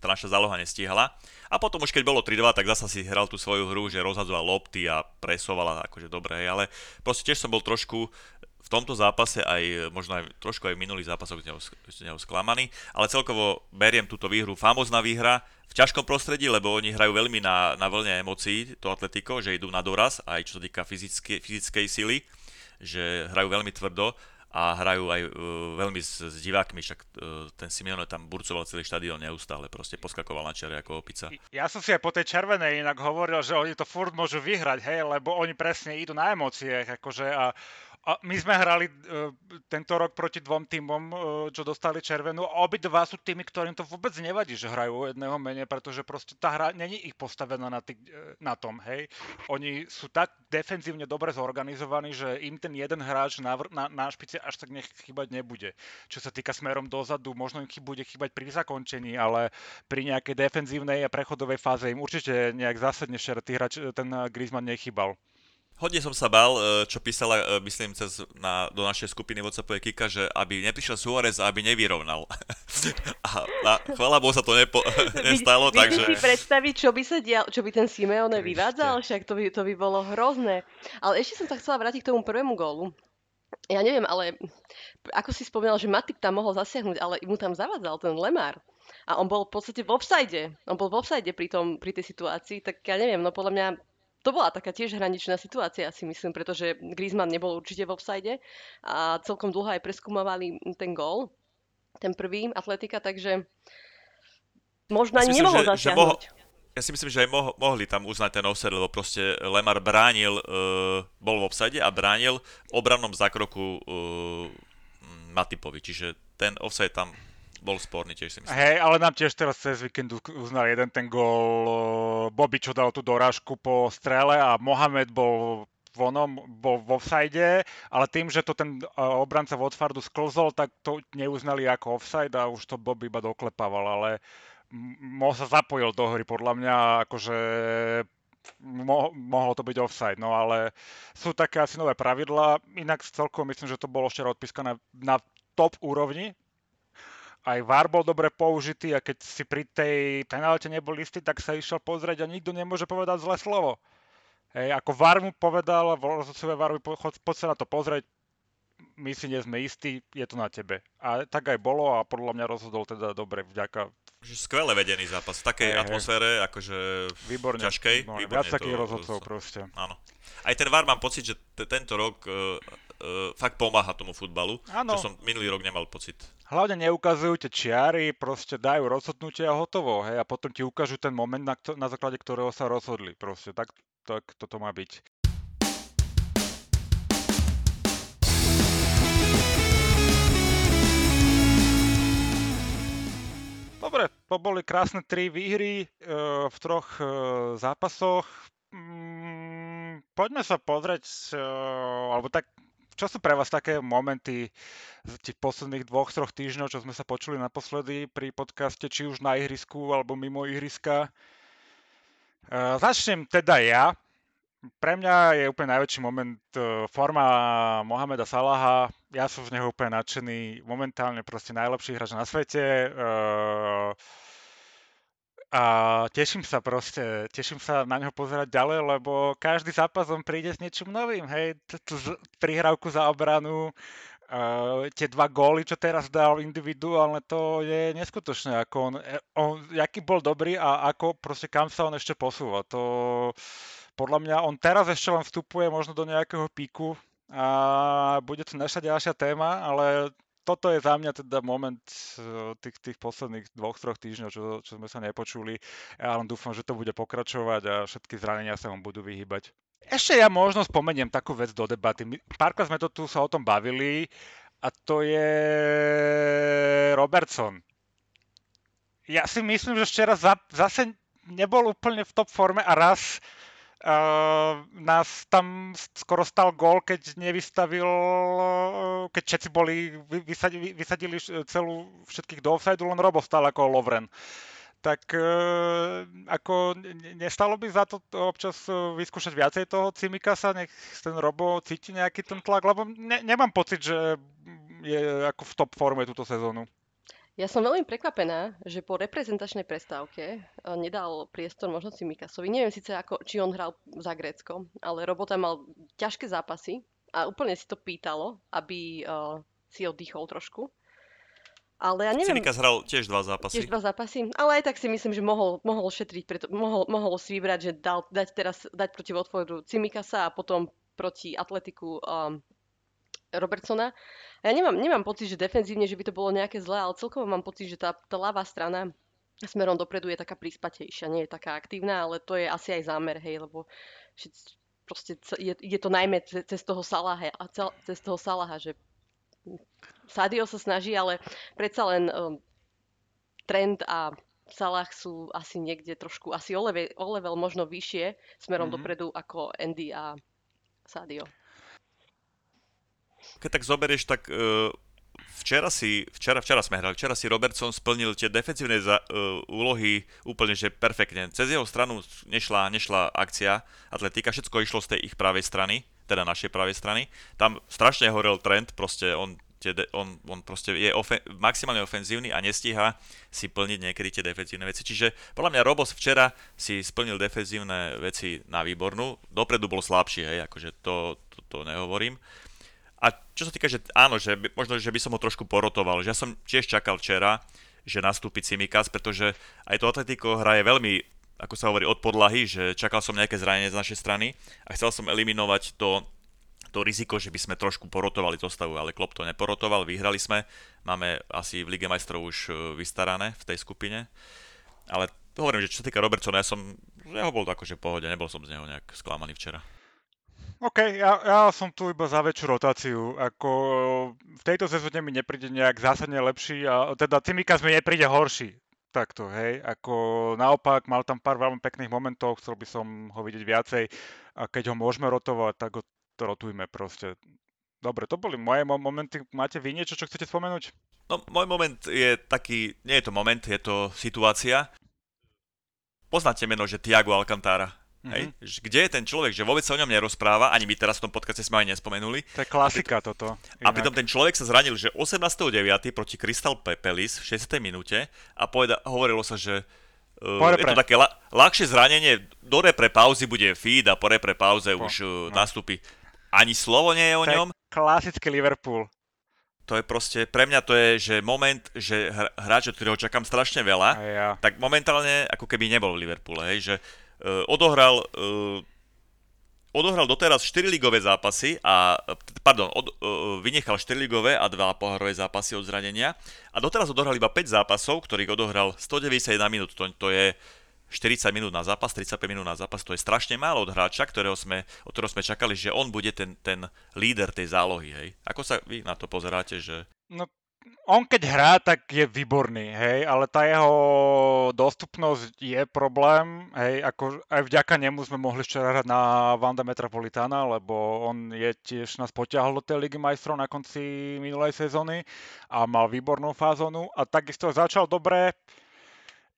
Tá naša záloha nestíhala. A potom už keď bolo 3-2, tak zasa si hral tú svoju hru, že rozhadzoval lopty a presovala akože dobre, ale proste tiež som bol trošku v tomto zápase aj možno aj trošku aj v minulých zápasoch z neho, z neho sklamaný, ale celkovo beriem túto výhru, famozná výhra v ťažkom prostredí, lebo oni hrajú veľmi na, na vlne emócií, to Atletico, že idú na doraz, aj čo sa týka fyzické, fyzickej sily, že hrajú veľmi tvrdo a hrajú aj uh, veľmi s, s divákmi, však uh, ten Simeone tam burcoval celý štadión neustále, proste poskakoval na čere ako opica. Ja som si aj po tej červenej inak hovoril, že oni to furt môžu vyhrať, hej, lebo oni presne idú na emóciách, akože a a my sme hrali uh, tento rok proti dvom týmom, uh, čo dostali červenú a obidva sú tými, ktorým to vôbec nevadí, že hrajú jedného menej, pretože proste tá hra není ich postavená na, tý, uh, na tom, hej. Oni sú tak defenzívne dobre zorganizovaní, že im ten jeden hráč na, na, na špice až tak nech chýbať nebude. Čo sa týka smerom dozadu, možno im bude chýbať pri zakončení, ale pri nejakej defenzívnej a prechodovej fáze im určite nejak zásadne hráč, ten Griezmann nechýbal. Hodne som sa bal, e, čo písala, e, myslím, cez na, do našej skupiny WhatsAppovej Kika, že aby neprišiel Suárez a aby nevyrovnal. (laughs) a, a chvála Bohu sa to nepo, (laughs) (laughs) nestalo, vy, takže... si predstaviť, čo by sa dial, čo by ten Simeone vyvádzal, však to by, to by bolo hrozné. Ale ešte som sa chcela vrátiť k tomu prvému gólu. Ja neviem, ale ako si spomínal, že Matip tam mohol zasiahnuť, ale mu tam zavádzal ten Lemar. A on bol v podstate v offside. On bol v offside pri, tom, pri tej situácii, tak ja neviem, no podľa mňa to bola taká tiež hraničná situácia, si myslím, pretože Griezmann nebol určite v offside a celkom dlho aj preskúmavali ten gól, ten prvý Atletika, takže možno ani nemohol že, zasiahnuť. Že mohol, ja si myslím, že aj mo- mohli tam uznať ten offside, lebo proste Lemar bránil, uh, bol v offside a bránil obrannom zákroku uh, Matipovi, čiže ten offside tam bol sporný tiež si myslím. Hej, ale nám tiež teraz cez víkend uznal jeden ten gol Bobby, čo dal tú dorážku po strele a Mohamed bol vonom, bol vo offside, ale tým, že to ten obranca Watfordu sklzol, tak to neuznali ako offside a už to Bobby iba doklepával, ale mo sa zapojil do hry podľa mňa, akože mo- mohlo to byť offside, no ale sú také asi nové pravidlá, inak celkom myslím, že to bolo včera odpískané na top úrovni, aj VAR bol dobre použitý a keď si pri tej penálte nebol istý, tak sa išiel pozrieť a nikto nemôže povedať zlé slovo. Hej, ako VAR mu povedal, rozhodcovia VAR poď sa na to pozrieť, my si nie sme istí, je to na tebe. A tak aj bolo a podľa mňa rozhodol teda dobre, vďaka. Skvele vedený zápas, v takej hey, atmosfére, akože výborne, ťažkej. Výborne, výborne viac takých rozhodcov proste. Áno. Aj ten VAR mám pocit, že t- tento rok uh, uh, fakt pomáha tomu futbalu, ano. čo som minulý rok nemal pocit. Hlavne neukazujú tie čiary, proste dajú rozhodnutie a hotovo, hej, a potom ti ukážu ten moment, na, na základe ktorého sa rozhodli, proste, tak, tak toto má byť. Dobre, to boli krásne tri výhry e, v troch e, zápasoch. Mm, poďme sa pozrieť, e, alebo tak čo sú pre vás také momenty z tých posledných dvoch, troch týždňov, čo sme sa počuli naposledy pri podcaste, či už na ihrisku alebo mimo ihriska? Uh, začnem teda ja. Pre mňa je úplne najväčší moment uh, forma Mohameda Salaha. Ja som z neho úplne nadšený. Momentálne proste najlepší hráč na svete. Uh, a teším sa proste, teším sa na neho pozerať ďalej, lebo každý zápas on príde s niečím novým, hej, tú prihrávku za obranu, uh, tie dva góly, čo teraz dal individuálne, to je neskutočné, ako on, e, on, aký bol dobrý a ako proste kam sa on ešte posúva, to podľa mňa on teraz ešte len vstupuje možno do nejakého píku a bude to naša ďalšia téma, ale toto je za mňa teda moment eh, tých, tých posledných dvoch, troch týždňov, čo, čo sme sa nepočuli. Ja len dúfam, že to bude pokračovať a všetky zranenia sa vám budú vyhybať. Ešte ja možno spomeniem takú vec do debaty. Párkrát sme to tu sa o tom bavili a to je Robertson. Ja si myslím, že včera zase nebol úplne v top forme a raz Uh, nás tam skoro stal gól, keď nevystavil, uh, keď všetci boli, vysadili, vysadili celú všetkých do offside, len Robo stal ako Lovren. Tak uh, ako nestalo by za to občas vyskúšať viacej toho Cimikasa, nech ten Robo cíti nejaký ten tlak, lebo ne, nemám pocit, že je ako v top forme túto sezónu. Ja som veľmi prekvapená, že po reprezentačnej prestávke eh, nedal priestor možno Mikasovi. Neviem síce, ako, či on hral za Grécko, ale Robota mal ťažké zápasy a úplne si to pýtalo, aby uh, si oddychol trošku. Ale ja neviem... Cimikas hral tiež dva zápasy. Tiež dva zápasy, ale aj tak si myslím, že mohol, mohol šetriť, preto, mohol, mohol si vybrať, že dal, dať teraz dať proti Watfordu Cimikasa a potom proti Atletiku um, Robertsona. Ja nemám, nemám pocit, že defenzívne, že by to bolo nejaké zlé, ale celkovo mám pocit, že tá, tá ľavá strana smerom dopredu je taká prispatejšia, nie je taká aktívna, ale to je asi aj zámer, hej, lebo proste je, je to najmä cez toho Salaha, a cel, cez toho Salaha, že Sadio sa snaží, ale predsa len um, trend a Salah sú asi niekde trošku, asi o level, o level možno vyššie smerom mm-hmm. dopredu ako Andy a Sadio. Keď tak zoberieš, tak uh, včera si, včera, včera sme hrali, včera si Robertson splnil tie defensívne za, uh, úlohy úplne, že perfektne. Cez jeho stranu nešla, nešla akcia atletika, všetko išlo z tej ich pravej strany, teda našej pravej strany. Tam strašne horel trend, proste on on, on proste je ofen, maximálne ofenzívny a nestíha si plniť niekedy tie defenzívne veci. Čiže podľa mňa Robos včera si splnil defenzívne veci na výbornú. Dopredu bol slabší, hej, akože to, to, to nehovorím. A čo sa týka, že áno, že by, možno, že by som ho trošku porotoval, že ja som tiež čakal včera, že nastúpi Cimikas, pretože aj to Atletico hraje veľmi, ako sa hovorí, od podlahy, že čakal som nejaké zranenie z našej strany a chcel som eliminovať to to riziko, že by sme trošku porotovali zostavu, ale Klopp to neporotoval, vyhrali sme, máme asi v Lige majstrov už e, vystarané v tej skupine, ale hovorím, že čo sa týka Robertsona, ja som, ja ho bol akože v pohode, nebol som z neho nejak sklamaný včera. OK, ja, ja som tu iba za väčšiu rotáciu. Ako v tejto sezóne mi nepríde nejak zásadne lepší a teda Cimikas mi nepríde horší. Takto, hej. Ako naopak, mal tam pár veľmi pekných momentov, chcel by som ho vidieť viacej a keď ho môžeme rotovať, tak ho rotujme proste. Dobre, to boli moje momenty. Máte vy niečo, čo chcete spomenúť? No, môj moment je taký, nie je to moment, je to situácia. Poznáte meno, že Tiago Alcantara. Mm-hmm. Hej? Kde je ten človek, že vôbec sa o ňom nerozpráva, ani my teraz v tom podcaste sme aj nespomenuli. To je klasika a toto. Inak. A pritom ten človek sa zranil, že 18.9. proti Crystal Pepelis v 60. minúte a poveda, hovorilo sa, že Uh, je to také la- ľahšie zranenie, do repre pauzy bude feed a po repre pauze po, už uh, no. nastúpi. Ani slovo nie je o to ňom. Je klasický Liverpool. To je proste, pre mňa to je, že moment, že hráč, od ktorého čakám strašne veľa, ja. tak momentálne ako keby nebol v Liverpoole, hej, že odohral uh, odohral doteraz 4 ligové zápasy a, pardon, od, uh, vynechal 4 ligové a 2 pohárové zápasy od zranenia a doteraz odohral iba 5 zápasov, ktorých odohral 191 minút, to, to je 40 minút na zápas, 35 minút na zápas, to je strašne málo od hráča, ktorého sme, od ktorého sme čakali, že on bude ten, ten líder tej zálohy, hej. Ako sa vy na to pozeráte, že... No on keď hrá, tak je výborný, hej, ale tá jeho dostupnosť je problém, hej, ako aj vďaka nemu sme mohli včera hrať na Vanda Metropolitana, lebo on je tiež nás potiahol do tej Ligy majstrov na konci minulej sezóny a mal výbornú fázonu a takisto začal dobre,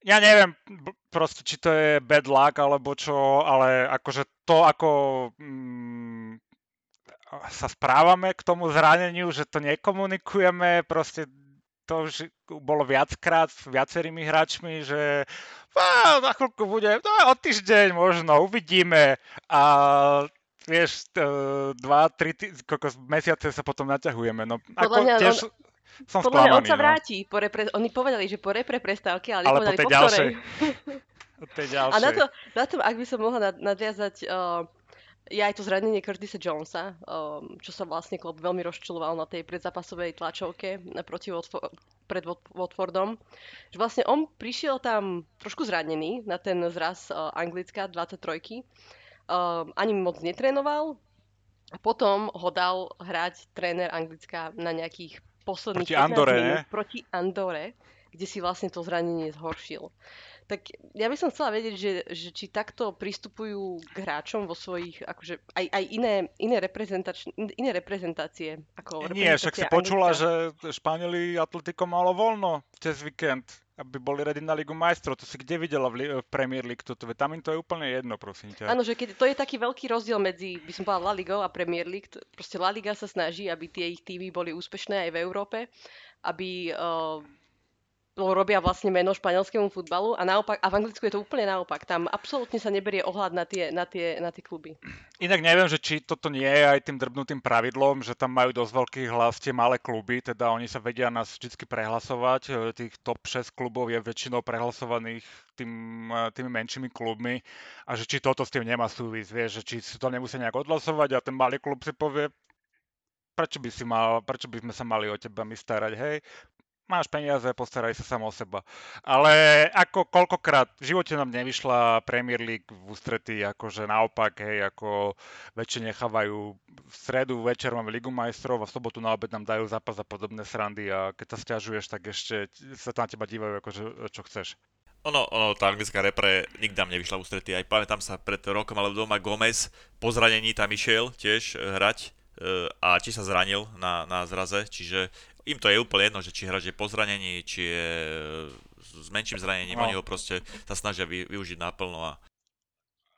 ja neviem proste, či to je bad luck alebo čo, ale akože to, ako mm, sa správame k tomu zraneniu, že to nekomunikujeme, proste to už bolo viackrát s viacerými hráčmi, že á, za chvíľku bude, no, o týždeň možno, uvidíme a vieš, dva, tri tý, mesiace sa potom naťahujeme. No, ako mňa, tiež on, som podľa mňa on sa no. vráti. Po repre, oni povedali, že po repre prestávke, ale, ale po tej po ďalšej. (laughs) po tej ďalšej. A na to, na to, ak by som mohla nadviazať uh, je aj to zranenie Curtisa Jonesa, um, čo sa vlastne klub veľmi rozčuloval na tej predzápasovej tlačovke proti Watford, pred Watfordom. Že vlastne on prišiel tam trošku zranený na ten zraz uh, Anglická 23 um, ani moc netrénoval a potom ho dal hrať tréner Anglická na nejakých posledných proti Andore, minút proti Andore, kde si vlastne to zranenie zhoršil. Tak ja by som chcela vedieť, že, že či takto pristupujú k hráčom vo svojich, akože aj, aj iné, iné, reprezentač, iné reprezentácie. Ako Nie, však si počula, že Španieli Atletico malo voľno cez víkend, aby boli ready na Ligu majstrov. To si kde videla v, v Premier League toto? Tam im to je úplne jedno, prosím ťa. Áno, že keď, to je taký veľký rozdiel medzi, by som povedala, La Ligou a Premier League. Proste La Liga sa snaží, aby tie ich týmy boli úspešné aj v Európe, aby uh, robia vlastne meno španielskému futbalu a naopak, a v Anglicku je to úplne naopak. Tam absolútne sa neberie ohľad na tie, na tie, na tie kluby. Inak neviem, že či toto nie je aj tým drbnutým pravidlom, že tam majú dosť veľký hlas tie malé kluby, teda oni sa vedia nás vždy prehlasovať. E, tých top 6 klubov je väčšinou prehlasovaných tým, e, tými menšími klubmi a že či toto s tým nemá súvisť, vieš, že či si to nemusia nejak odhlasovať a ten malý klub si povie, prečo by, si mal, prečo by sme sa mali o teba my starať, hej? Máš peniaze, postaraj sa sam o seba. Ale ako koľkokrát v živote nám nevyšla Premier League v ústretí, akože naopak, hej, ako väčšie nechávajú v stredu večer máme Ligu majstrov a v sobotu na obed nám dajú zápas a podobné srandy a keď sa stiažuješ, tak ešte sa na teba dívajú, akože čo chceš. Ono, ono, tá anglická repre nikdy nám nevyšla v ústretí. Aj pamätám sa pred rokom alebo doma Gomez po zranení tam išiel tiež eh, hrať eh, a či sa zranil na, na zraze, čiže im to je úplne jedno, že či hráč je po zranení, či je s menším zranením, no. oni ho proste sa snažia vy, využiť naplno a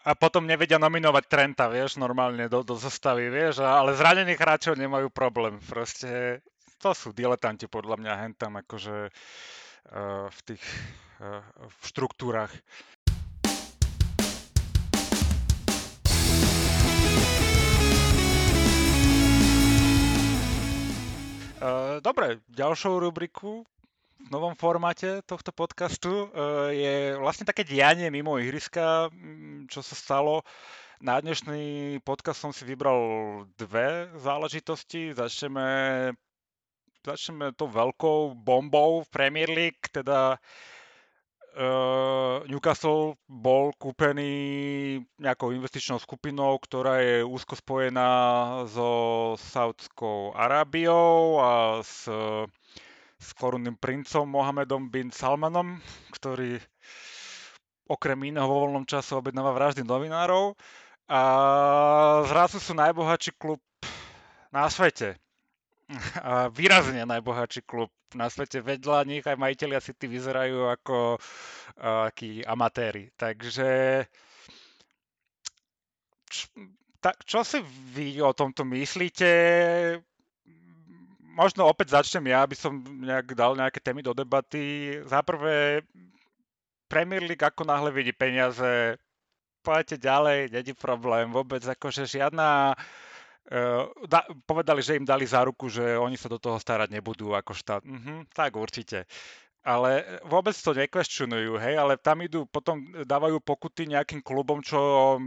a potom nevedia nominovať Trenta, vieš, normálne do, do zostavy, vieš, ale zranených hráčov nemajú problém, proste to sú diletanti podľa mňa hentam akože uh, v tých uh, v štruktúrach. Dobre, ďalšou rubriku v novom formáte tohto podcastu uh, je vlastne také dianie mimo ihriska, mm, čo sa stalo. Na dnešný podcast som si vybral dve záležitosti. Začneme, začneme tou veľkou bombou v Premier League, teda uh, Newcastle bol kúpený nejakou investičnou skupinou, ktorá je úzko spojená so Saudskou Arábiou a s, s korunným princom Mohamedom bin Salmanom, ktorý okrem iného vo voľnom čase objednáva vraždy novinárov. A zrazu sú najbohatší klub na svete. (laughs) A výrazne najbohatší klub na svete vedľa nich aj majiteľia City vyzerajú ako akí amatéri. Takže č, ta, čo si vy o tomto myslíte? Možno opäť začnem ja, aby som nejak dal nejaké témy do debaty. Za prvé, Premier League ako náhle vidí peniaze, poďte ďalej, není problém, vôbec akože žiadna Uh, da, povedali, že im dali záruku, že oni sa do toho starať nebudú ako štát. Uh-huh, tak určite. Ale vôbec to nekvestionujú, hej, ale tam idú, potom dávajú pokuty nejakým klubom, čo um,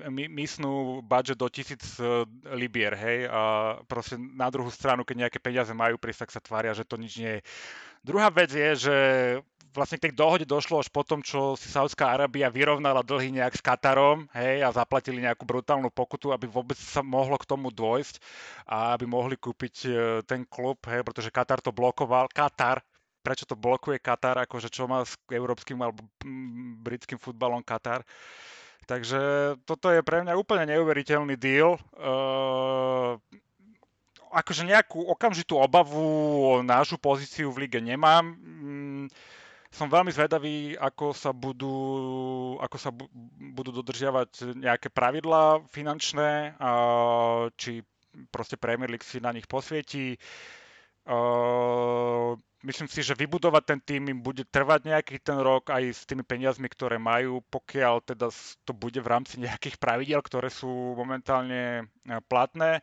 my, mysnú budget do tisíc uh, libier, hej, a proste na druhú stranu, keď nejaké peniaze majú prísť, tak sa tvária, že to nič nie je. Druhá vec je, že vlastne k tej dohode došlo až potom, čo si Saudská Arábia vyrovnala dlhy nejak s Katarom, hej, a zaplatili nejakú brutálnu pokutu, aby vôbec sa mohlo k tomu dôjsť a aby mohli kúpiť e, ten klub, hej, pretože Katar to blokoval. Katar, prečo to blokuje Katar, akože čo má s európskym alebo britským futbalom Katar. Takže toto je pre mňa úplne neuveriteľný deal. Uh, akože nejakú okamžitú obavu o našu pozíciu v lige nemám. Mm, som veľmi zvedavý, ako sa budú, ako sa budú dodržiavať nejaké pravidlá finančné, a či proste Premier League si na nich posvietí. Uh, myslím si, že vybudovať ten tým im bude trvať nejaký ten rok aj s tými peniazmi, ktoré majú, pokiaľ teda to bude v rámci nejakých pravidel, ktoré sú momentálne platné.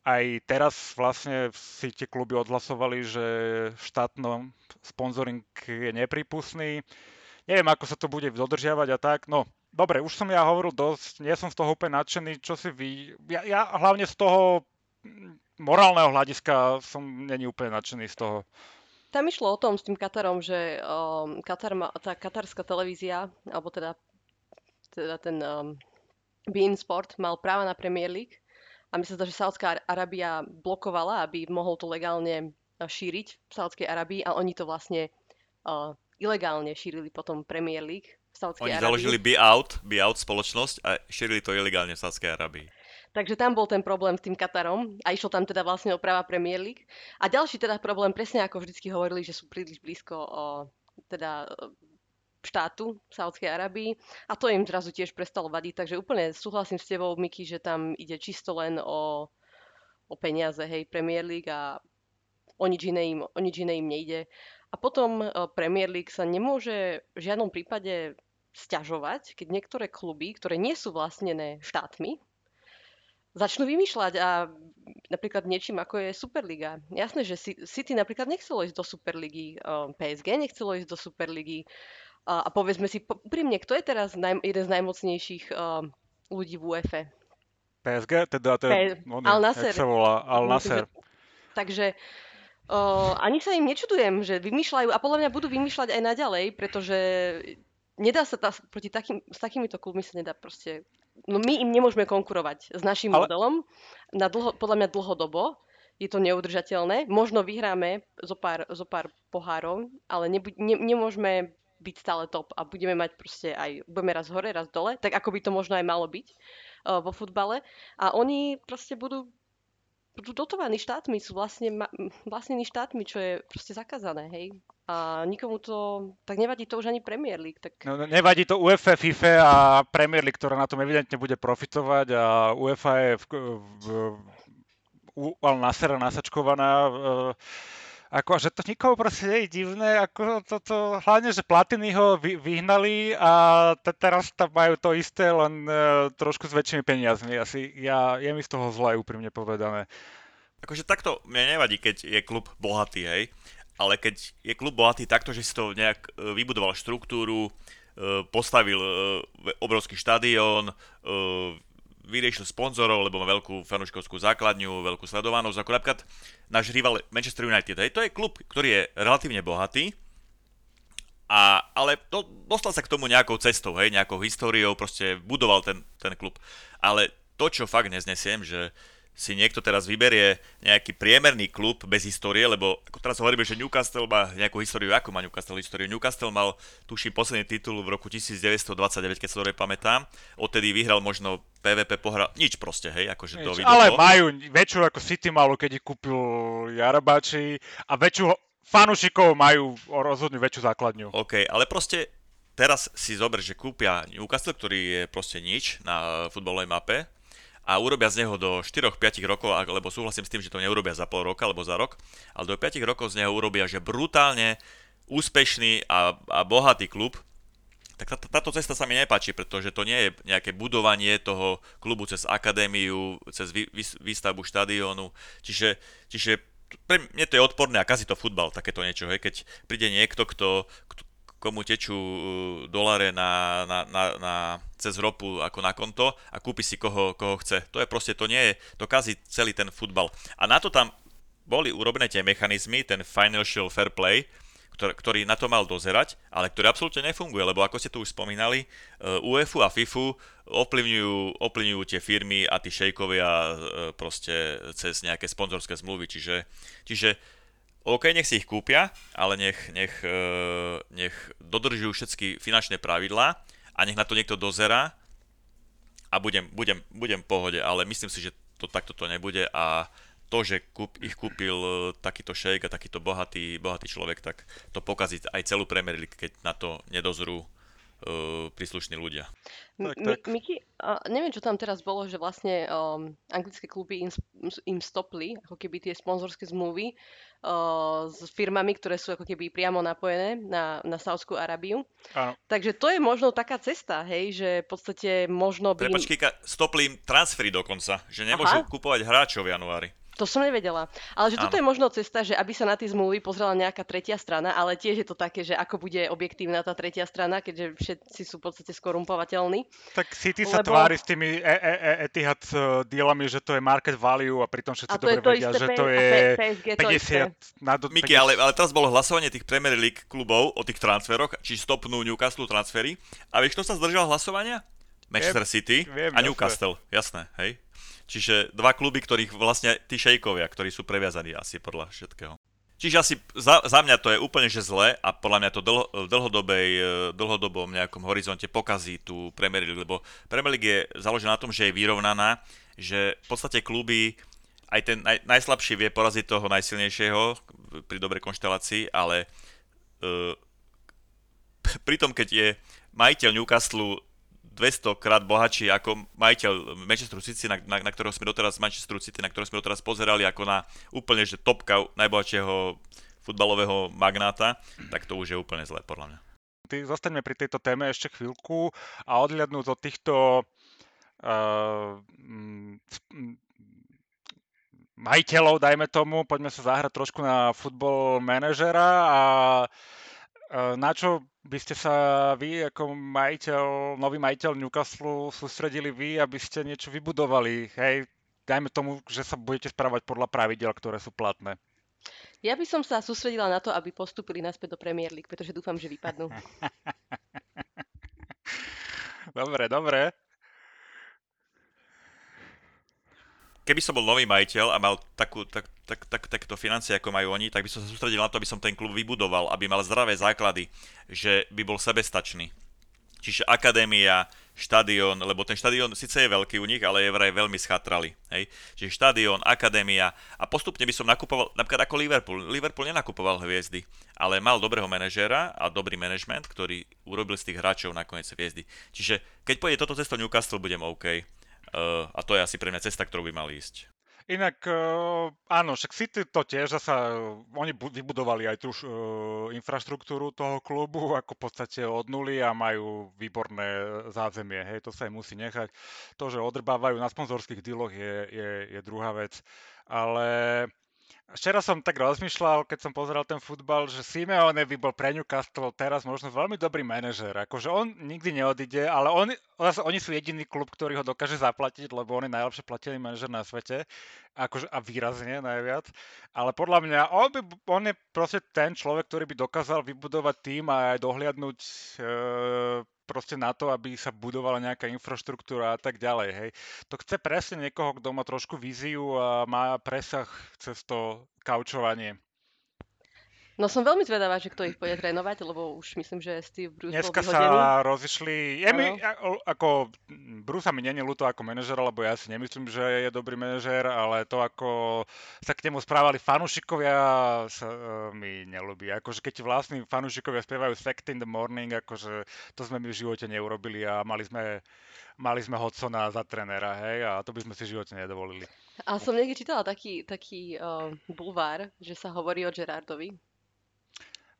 Aj teraz vlastne si tie kluby odhlasovali, že štátno sponzoring je nepripustný. Neviem, ako sa to bude dodržiavať a tak. No, dobre, už som ja hovoril dosť, nie som z toho úplne nadšený, čo si vy... Ja, ja hlavne z toho morálneho hľadiska som není úplne nadšený z toho. Tam išlo o tom s tým Katarom, že um, Katar má, tá katarská televízia, alebo teda, teda ten um, Bein Sport mal práva na Premier League a mi sa že Saudská Arábia blokovala, aby mohol to legálne e, šíriť v Saudskej Arabii a oni to vlastne uh, ilegálne šírili potom Premier League v Saudskej Oni Arabii. založili Be Out, Be Out spoločnosť a šírili to ilegálne v Saudskej Arabii. Takže tam bol ten problém s tým Katarom a išlo tam teda vlastne o práva Premier League. A ďalší teda problém, presne ako vždycky hovorili, že sú príliš blízko o, teda štátu Saudskej Arabii a to im zrazu tiež prestalo vadiť, takže úplne súhlasím s tebou, Miky, že tam ide čisto len o, o peniaze, hej, Premier League a o nič iné im, o nič iné im nejde. A potom uh, Premier League sa nemôže v žiadnom prípade sťažovať, keď niektoré kluby, ktoré nie sú vlastnené štátmi, začnú vymýšľať a napríklad niečím ako je Superliga. Jasné, že City napríklad nechcelo ísť do Superligy, PSG nechcelo ísť do Superligy, a, a povedzme si úprimne, kto je teraz naj, jeden z najmocnejších uh, ľudí v UEFA? PSG? Teda to je, P- on, Al jak Nasser. sa volá, Al Nasser. že- Takže o, ani sa im nečudujem, že vymýšľajú a podľa mňa budú vymýšľať aj naďalej, pretože nedá sa tá, proti takým, s takýmito klubmi sa nedá proste... No my im nemôžeme konkurovať s našim Ale- modelom, na dlho, podľa mňa dlhodobo. Je to neudržateľné. Možno vyhráme zo pár, zo pár pohárov, ale nebu, ne, nemôžeme byť stále top a budeme mať proste aj, budeme raz hore, raz dole, tak ako by to možno aj malo byť uh, vo futbale. A oni proste budú budú dotovaní štátmi, sú vlastne ma- vlastnení štátmi, čo je proste zakázané, hej. A nikomu to, tak nevadí to už ani Premier League, tak No, no, nevadí to UEFA, FIFA a Premier League, ktorá na tom evidentne bude profitovať a UEFA je v, v, u Al Nassera nasačkovaná. e, Ako, že to nikomu proste nie je divné, ako to, to, hlavne, že Platiny ho vy, vyhnali a te, teraz tam majú to isté, len uh, trošku s väčšími peniazmi. Asi ja, je mi z toho zle, úprimne povedané. Akože takto mne nevadí, keď je klub bohatý, hej. Ale keď je klub bohatý takto, že si to nejak e, vybudoval štruktúru, e, postavil e, obrovský štadión, e, vyriešil sponzorov, lebo má veľkú fanúškovskú základňu, veľkú sledovanosť, ako napríklad náš rival Manchester United. Hej, to je klub, ktorý je relatívne bohatý, a, ale do, dostal sa k tomu nejakou cestou, hej, nejakou históriou, proste budoval ten, ten klub. Ale to, čo fakt neznesiem, že si niekto teraz vyberie nejaký priemerný klub bez histórie, lebo ako teraz hovoríme, že Newcastle má nejakú históriu, ako má Newcastle históriu? Newcastle mal, tuším, posledný titul v roku 1929, keď sa dobre pamätám. Odtedy vyhral možno PVP pohral, nič proste, hej, akože to Nič, vidno. ale majú väčšiu ako City malo, keď ich kúpil Jarabači a väčšiu fanúšikov majú rozhodne väčšiu základňu. OK, ale proste teraz si zober, že kúpia Newcastle, ktorý je proste nič na futbalovej mape a urobia z neho do 4-5 rokov, lebo súhlasím s tým, že to neurobia za pol roka alebo za rok, ale do 5 rokov z neho urobia, že brutálne úspešný a, a bohatý klub, tak tá, táto cesta sa mi nepáči, pretože to nie je nejaké budovanie toho klubu cez akadémiu, cez vy, vy, výstavbu štadiónu. Čiže, čiže pre mňa to je odporné a kazí to futbal, takéto niečo. Hej. Keď príde niekto, kto, kto komu tečú doláre na, na, na, na, cez ropu ako na konto a kúpi si koho, koho chce. To je proste, to nie je, to kazí celý ten futbal. A na to tam boli urobené tie mechanizmy, ten financial fair play, ktorý, na to mal dozerať, ale ktorý absolútne nefunguje, lebo ako ste tu už spomínali, UEFA a FIFU ovplyvňujú, ovplyvňujú tie firmy a tí šejkovia proste cez nejaké sponzorské zmluvy, čiže, čiže OK, nech si ich kúpia, ale nech, nech, nech dodržujú všetky finančné pravidlá a nech na to niekto dozera a budem, budem, budem v pohode, ale myslím si, že to takto to nebude a to, že kúp, ich kúpil takýto šejk a takýto bohatý, bohatý človek, tak to pokazí aj celú Premier League, keď na to nedozrú príslušní ľudia. Tak, Mi- tak. Miky, a neviem, čo tam teraz bolo, že vlastne um, anglické kluby im, im stopli ako keby tie sponzorské zmluvy uh, s firmami, ktoré sú ako keby priamo napojené na, na Saudskú Arábiu. Áno. Takže to je možno taká cesta, hej, že v podstate možno by... im- Prepač, Kika, stopli im transfery dokonca, že nemôžu Aha. kupovať hráčov v januári. To som nevedela. Ale že toto Áno. je možno cesta, že aby sa na tie zmluvy pozrela nejaká tretia strana, ale tiež je to také, že ako bude objektívna tá tretia strana, keďže všetci sú v podstate skorumpovateľní. Tak City sa Lebo- tvári s tými e- e- e- Etihad uh, dealami, že to je market value a pritom všetci A to dobre to vedia, isté, že to je PSG to isté. 50 na do, Miky, ale, ale teraz bolo hlasovanie tých Premier League klubov o tých transferoch, či stopnú Newcastle transfery. A vieš, kto sa zdržal hlasovania? Manchester City viem, a. Newcastle, jasné, hej. Čiže dva kluby, ktorých vlastne tí šejkovia, ktorí sú previazaní asi podľa všetkého. Čiže asi za, za mňa to je úplne že zle a podľa mňa to dlho, v dlhodobej, eh, dlhodobom nejakom horizonte pokazí tú Premier League, lebo Premier League je založená na tom, že je vyrovnaná, že v podstate kluby aj ten naj, najslabší vie poraziť toho najsilnejšieho pri dobrej konštelácii, ale uh, (laughs) pritom keď je majiteľ Newcastle 200 krát bohatší ako majiteľ Manchester City, na, na, na ktorého sme doteraz Manchester City, na ktorého sme doteraz pozerali ako na úplne že topka najbohatšieho futbalového magnáta, tak to už je úplne zlé podľa mňa. Ty zostaňme pri tejto téme ešte chvíľku a odhľadnúť od týchto uh, majiteľov, dajme tomu, poďme sa zahrať trošku na futbol manažera a na čo by ste sa vy ako majiteľ, nový majiteľ Newcastle sústredili vy, aby ste niečo vybudovali? Hej, dajme tomu, že sa budete správať podľa pravidel, ktoré sú platné. Ja by som sa sústredila na to, aby postupili naspäť do Premier League, pretože dúfam, že vypadnú. (laughs) dobre, dobre. Keby som bol nový majiteľ a mal takú, tak, tak, tak, takto financie, ako majú oni, tak by som sa sústredil na to, aby som ten klub vybudoval, aby mal zdravé základy, že by bol sebestačný. Čiže akadémia, štadión, lebo ten štadión síce je veľký u nich, ale je vraj veľmi schatrali. Hej? Čiže štadión, akadémia a postupne by som nakupoval, napríklad ako Liverpool. Liverpool nenakupoval hviezdy, ale mal dobrého manažéra a dobrý manažment, ktorý urobil z tých hráčov nakoniec hviezdy. Čiže keď pôjde toto cestou Newcastle, budem OK. Uh, a to je asi pre mňa cesta, ktorú by mal ísť. Inak uh, áno, však City to tiež zasa, uh, oni bu- vybudovali aj tú uh, infraštruktúru toho klubu ako v podstate od nuly a majú výborné zázemie, hej, to sa im musí nechať. To, že odrbávajú na sponzorských dealoch je, je, je druhá vec, ale Včera som tak rozmýšľal, keď som pozeral ten futbal, že Simeone by bol pre Newcastle teraz možno veľmi dobrý manažer. Akože on nikdy neodíde, ale on, oni sú jediný klub, ktorý ho dokáže zaplatiť, lebo on je najlepšie platený manažer na svete. Akože, a výrazne najviac. Ale podľa mňa on, by, on je proste ten človek, ktorý by dokázal vybudovať tým a aj dohliadnúť e, proste na to, aby sa budovala nejaká infraštruktúra a tak ďalej. Hej. To chce presne niekoho, kto má trošku víziu a má presah cez to kaučovanie. No som veľmi zvedavá, že kto ich bude trénovať, lebo už myslím, že Steve Bruce Dneska bol vyhodený. sa rozišli... Je mi, ako, Bruce mi není ľúto ako manažer, lebo ja si nemyslím, že je dobrý manažer, ale to, ako sa k nemu správali fanúšikovia, sa uh, mi nelúbi. Akože keď vlastní fanúšikovia spievajú Sect in the Morning, akože to sme my v živote neurobili a mali sme mali sme Hodsona za trenera, hej, a to by sme si v živote nedovolili. A som niekde čítala taký, taký uh, bulvár, že sa hovorí o Gerardovi,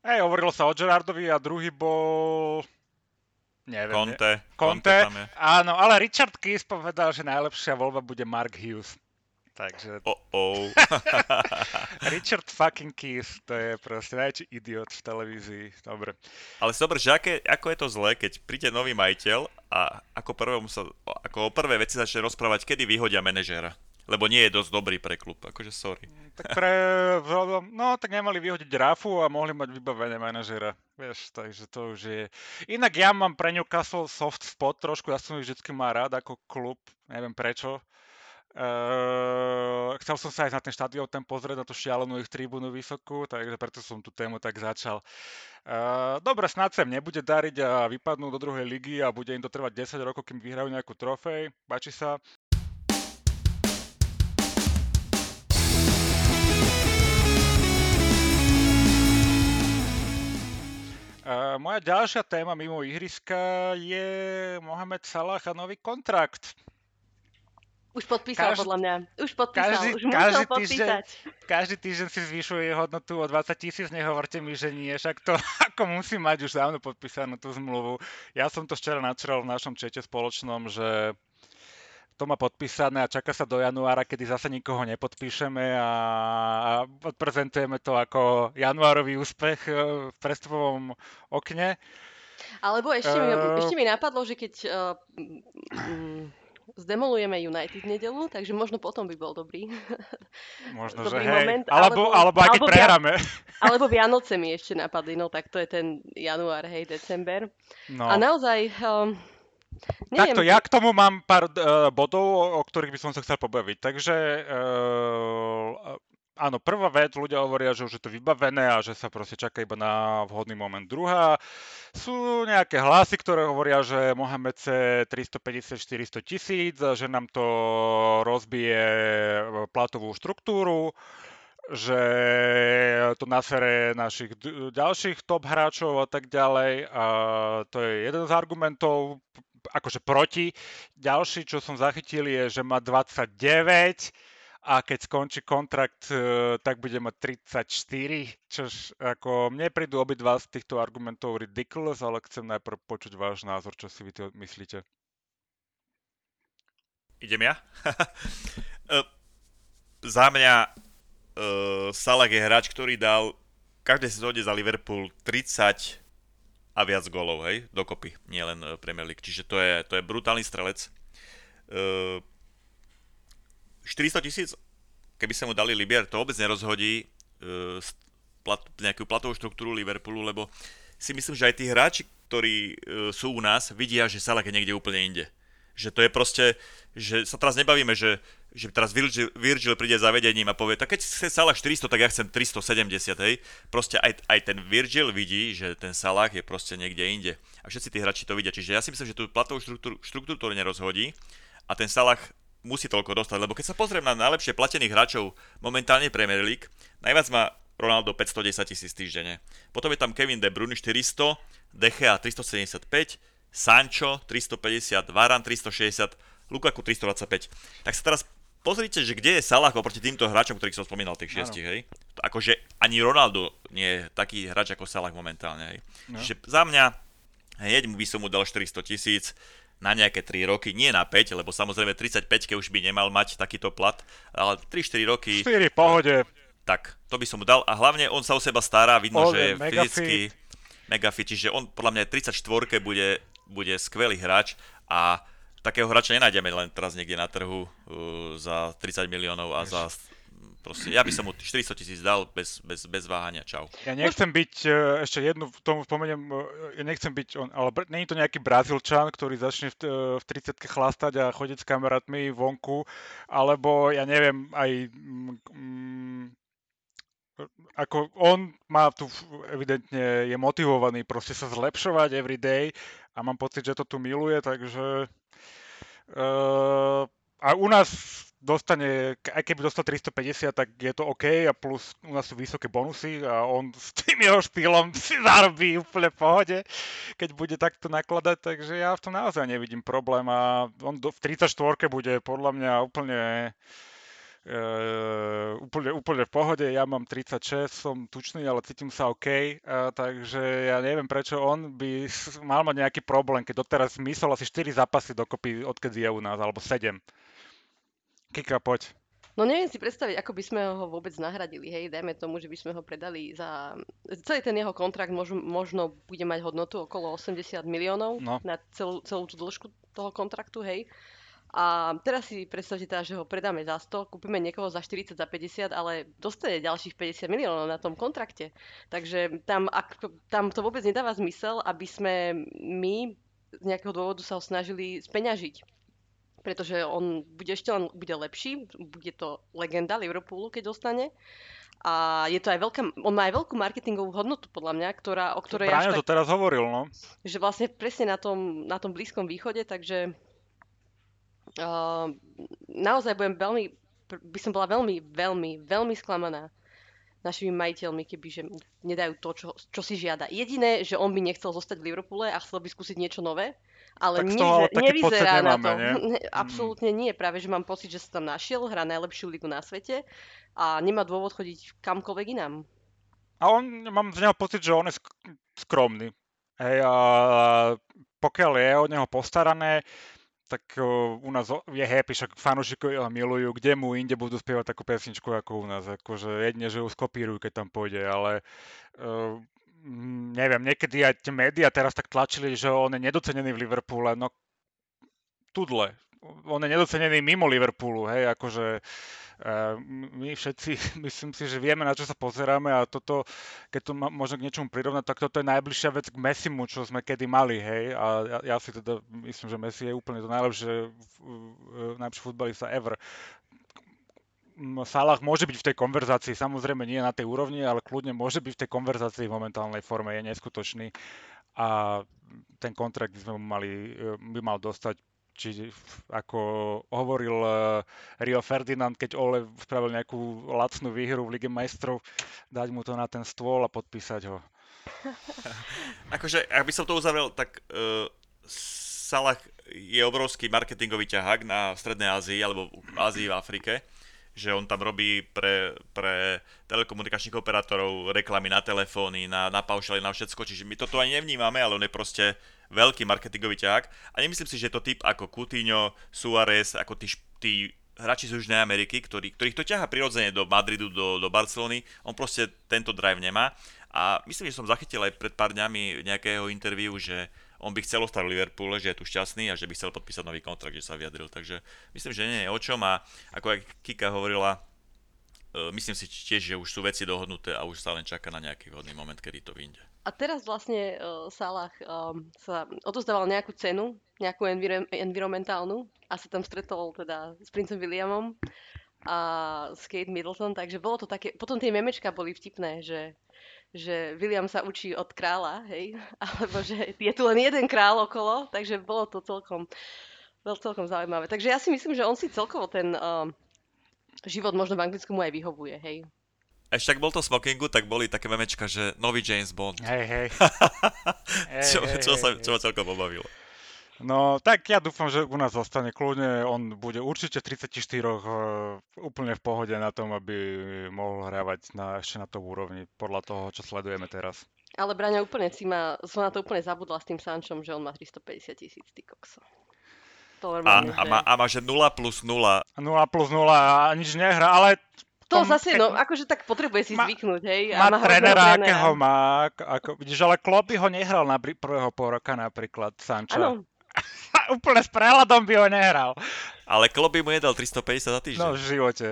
Hej, hovorilo sa o Gerardovi a druhý bol... Neviem. Conte. Conte, Conte áno, ale Richard Keys povedal, že najlepšia voľba bude Mark Hughes. Takže... Oh, oh. (laughs) (laughs) Richard fucking Keys, to je proste najväčší idiot v televízii. Dobre. Ale si dobre, že aké, ako je to zlé, keď príde nový majiteľ a ako, prvému sa, ako o prvé veci začne rozprávať, kedy vyhodia manažéra lebo nie je dosť dobrý pre klub, akože sorry. Tak pre, no tak nemali vyhodiť Rafu a mohli mať vybavené manažera, vieš, takže to už je. Inak ja mám pre Newcastle soft spot trošku, ja som ich vždycky mal rád ako klub, neviem prečo. Uh, chcel som sa aj na ten štadión ten pozrieť, na tú šialenú ich tribúnu vysokú, takže preto som tú tému tak začal. Uh, dobre, snad sa im nebude dariť a vypadnú do druhej ligy a bude im to trvať 10 rokov, kým vyhrajú nejakú trofej, páči sa. Uh, moja ďalšia téma mimo ihriska je Mohamed Salah a nový kontrakt. Už podpísal, každý, podľa mňa. Už podpísal, každý, už každý podpísať. Týždeň, každý týždeň si zvyšuje hodnotu o 20 tisíc, nehovorte mi, že nie, však to (laughs) ako musí mať už dávno podpísanú tú zmluvu. Ja som to včera načeral v našom čete spoločnom, že to má podpísané a čaká sa do januára, kedy zase nikoho nepodpíšeme a, a odprezentujeme to ako januárový úspech e, v prestupovom okne. Alebo ešte, uh, mi, e, ešte mi napadlo, že keď uh, um, zdemolujeme United nedelu, takže možno potom by bol dobrý. (laughs) Možno, dobrý že moment. Hej. Alebo, alebo, alebo aj keď prehráme. (laughs) Alebo Vianoce mi ešte napadli, no tak to je ten január, hej, december. No. A naozaj... Um, Neviem. Takto, ja k tomu mám pár uh, bodov, o, ktorých by som sa chcel pobaviť. Takže uh, áno, prvá vec, ľudia hovoria, že už je to vybavené a že sa proste čaká iba na vhodný moment. Druhá, sú nejaké hlasy, ktoré hovoria, že Mohamed chce 350-400 tisíc, že nám to rozbije platovú štruktúru že to nasere našich ďalších top hráčov a tak ďalej. A to je jeden z argumentov akože proti. Ďalší, čo som zachytil, je, že má 29 a keď skončí kontrakt, e, tak bude mať 34, čož ako mne prídu obidva z týchto argumentov ridiculous, ale chcem najprv počuť váš názor, čo si vy myslíte. Idem ja? uh, (laughs) za mňa uh, Salah je hráč, ktorý dal každej sezóne za Liverpool 30 a viac golov, hej, dokopy, nie len e, Premier League. Čiže to je, to je brutálny strelec. Uh, 400 tisíc, keby sa mu dali Libier, to vôbec nerozhodí uh, plat, nejakú platovú štruktúru Liverpoolu, lebo si myslím, že aj tí hráči, ktorí uh, sú u nás, vidia, že Salah je niekde úplne inde. Že to je proste, že sa teraz nebavíme, že že teraz Virgil, Virgil príde za vedením a povie, tak keď chce Salah 400, tak ja chcem 370, hej. Proste aj, aj ten Virgil vidí, že ten Salah je proste niekde inde. A všetci tí hráči to vidia. Čiže ja si myslím, že tú platovú štruktúru, štruktúru to nerozhodí a ten Salah musí toľko dostať. Lebo keď sa pozriem na najlepšie platených hráčov momentálne Premier League, najviac má Ronaldo 510 tisíc týždenne. Potom je tam Kevin De Bruyne 400, De Gea 375, Sancho 350, Varan 360, Lukaku 325. Tak sa teraz pozrite, že kde je Salah oproti týmto hráčom, ktorých som spomínal, tých šiestich, hej. Akože ani Ronaldo nie je taký hráč ako Salah momentálne, hej. No. Čiže za mňa, hneď by som mu dal 400 tisíc na nejaké 3 roky, nie na 5, lebo samozrejme 35 už by nemal mať takýto plat, ale 3-4 roky... 4 pohode. Tak, to by som mu dal a hlavne on sa o seba stará, vidno, Ode, že je fyzicky megafit, čiže on podľa mňa 34 bude, bude skvelý hráč a takého hráča nenájdeme len teraz niekde na trhu uh, za 30 miliónov a za proste, ja by som mu 400 tisíc dal bez, bez, bez váhania, čau. Ja nechcem byť, uh, ešte jednu v tomu spomeniem, uh, ja nechcem byť on, ale je to nejaký Brazílčan, ktorý začne v, uh, v 30 chlastať a chodiť s kamarátmi vonku, alebo ja neviem, aj mm, ako on má tu evidentne je motivovaný proste sa zlepšovať every day a mám pocit, že to tu miluje, takže Uh, a u nás dostane, aj keby dostal 350, tak je to OK a plus u nás sú vysoké bonusy a on s tým jeho štýlom (laughs) si zarobí úplne v pohode, keď bude takto nakladať, takže ja v tom naozaj nevidím problém a on do, v 34 bude podľa mňa úplne úplne, úplne v pohode, ja mám 36, som tučný, ale cítim sa OK, uh, takže ja neviem, prečo on by mal mať nejaký problém, keď doteraz myslel asi 4 zápasy dokopy, odkedy je u nás, alebo 7. Kika, poď. No neviem si predstaviť, ako by sme ho vôbec nahradili, hej, dajme tomu, že by sme ho predali za... Celý ten jeho kontrakt možno, možno bude mať hodnotu okolo 80 miliónov no. na celú, celú tú dĺžku toho kontraktu, hej. A teraz si predstavte teda, že ho predáme za 100, kúpime niekoho za 40, za 50, ale dostane ďalších 50 miliónov na tom kontrakte. Takže tam, ak, tam to vôbec nedáva zmysel, aby sme my z nejakého dôvodu sa ho snažili speňažiť. Pretože on bude ešte len bude lepší, bude to legenda Liverpoolu, keď dostane. A je to aj veľká, on má aj veľkú marketingovú hodnotu, podľa mňa, ktorá, o ktorej... Práve to teraz hovoril, no. Že vlastne presne na tom, na tom blízkom východe, takže Uh, naozaj budem veľmi, by som bola veľmi, veľmi, veľmi sklamaná našimi majiteľmi, keby že nedajú to, čo, čo si žiada. Jediné, že on by nechcel zostať v Liverpoole a chcel by skúsiť niečo nové, ale, tak nevyzer, ale nevyzerá na to. Nie? (laughs) Absolútne nie, práve že mám pocit, že sa tam našiel, hrá najlepšiu ligu na svete a nemá dôvod chodiť kamkoľvek inám. A on, mám z neho pocit, že on je skromný. Hej, a pokiaľ je od neho postarané, tak uh, u nás je happy, však fanúšikovia milujú, kde mu inde budú spievať takú pesničku ako u nás, akože jedne, že ju skopírujú, keď tam pôjde, ale uh, neviem, niekedy aj tie médiá teraz tak tlačili, že on je nedocenený v Liverpoole, no tudle, on je nedocenený mimo Liverpoolu, hej, akože my všetci, (laughs) myslím si, že vieme, na čo sa pozeráme a toto, keď to možno k niečomu prirovnať, tak toto je najbližšia vec k Messimu, čo sme kedy mali, hej. A ja, ja si teda myslím, že Messi je úplne to najlepšie, najlepší futbalista ever. Salah môže byť v tej konverzácii, samozrejme nie na tej úrovni, ale kľudne môže byť v tej konverzácii v momentálnej forme, je neskutočný a ten kontrakt by sme mali, by mal dostať či ako hovoril uh, Rio Ferdinand, keď Ole spravil nejakú lacnú výhru v Lige majstrov, dať mu to na ten stôl a podpísať ho. (laughs) akože, ak by som to uzavrel, tak uh, Salah je obrovský marketingový ťahák na Strednej Ázii alebo v Ázii v Afrike že on tam robí pre, pre telekomunikačných operátorov reklamy na telefóny, na, na paušaly, na všetko, čiže my toto ani nevnímame, ale on je proste veľký marketingový ťah. A nemyslím si, že je to typ ako Coutinho, Suárez, ako tí, tí hráči z Južnej Ameriky, ktorý, ktorých to ťaha prirodzene do Madridu, do, do Barcelony, on proste tento drive nemá. A myslím, že som zachytil aj pred pár dňami nejakého interviu, že on by chcel ostať v Liverpoole, že je tu šťastný a že by chcel podpísať nový kontrakt, že sa vyjadril. Takže myslím, že nie je o čom. A ako aj Kika hovorila, myslím si tiež, že už sú veci dohodnuté a už sa len čaká na nejaký vhodný moment, kedy to vyjde. A teraz vlastne uh, Salah um, sa odozdával nejakú cenu, nejakú enviro- environmentálnu a sa tam stretol teda s princom Williamom a s Kate Middleton, takže bolo to také, potom tie memečka boli vtipné, že že William sa učí od kráľa, hej, (laughs) alebo že je tu len jeden král okolo, takže bolo to celkom, bolo celkom zaujímavé. Takže ja si myslím, že on si celkovo ten uh, život možno v Anglicku mu aj vyhovuje, hej. Ešte ak bol to smokingu, tak boli také memečka, že nový James Bond. Hej, hej. (laughs) čo, čo, sa, čo ma celkom pobavilo. No, tak ja dúfam, že u nás zostane kľudne. On bude určite 34 uh, úplne v pohode na tom, aby mohol hrávať na, ešte na to úrovni, podľa toho, čo sledujeme teraz. Ale Braňa úplne si ma, som na to úplne zabudla s tým Sančom, že on má 350 tisíc, ty kokso. To a, a, má, a má, že 0 plus 0. 0 plus 0 a nič nehrá, ale to tom, zase, no, akože tak potrebuje si má, zvyknúť, hej. Má, má trénera, akého má, ako, vidíš, ale Klopp by ho nehral na prvého pol roka napríklad, Sanča. Áno, (laughs) Úplne s prehľadom by ho nehral. Ale Klopp by mu jedal 350 za týždeň. No v živote.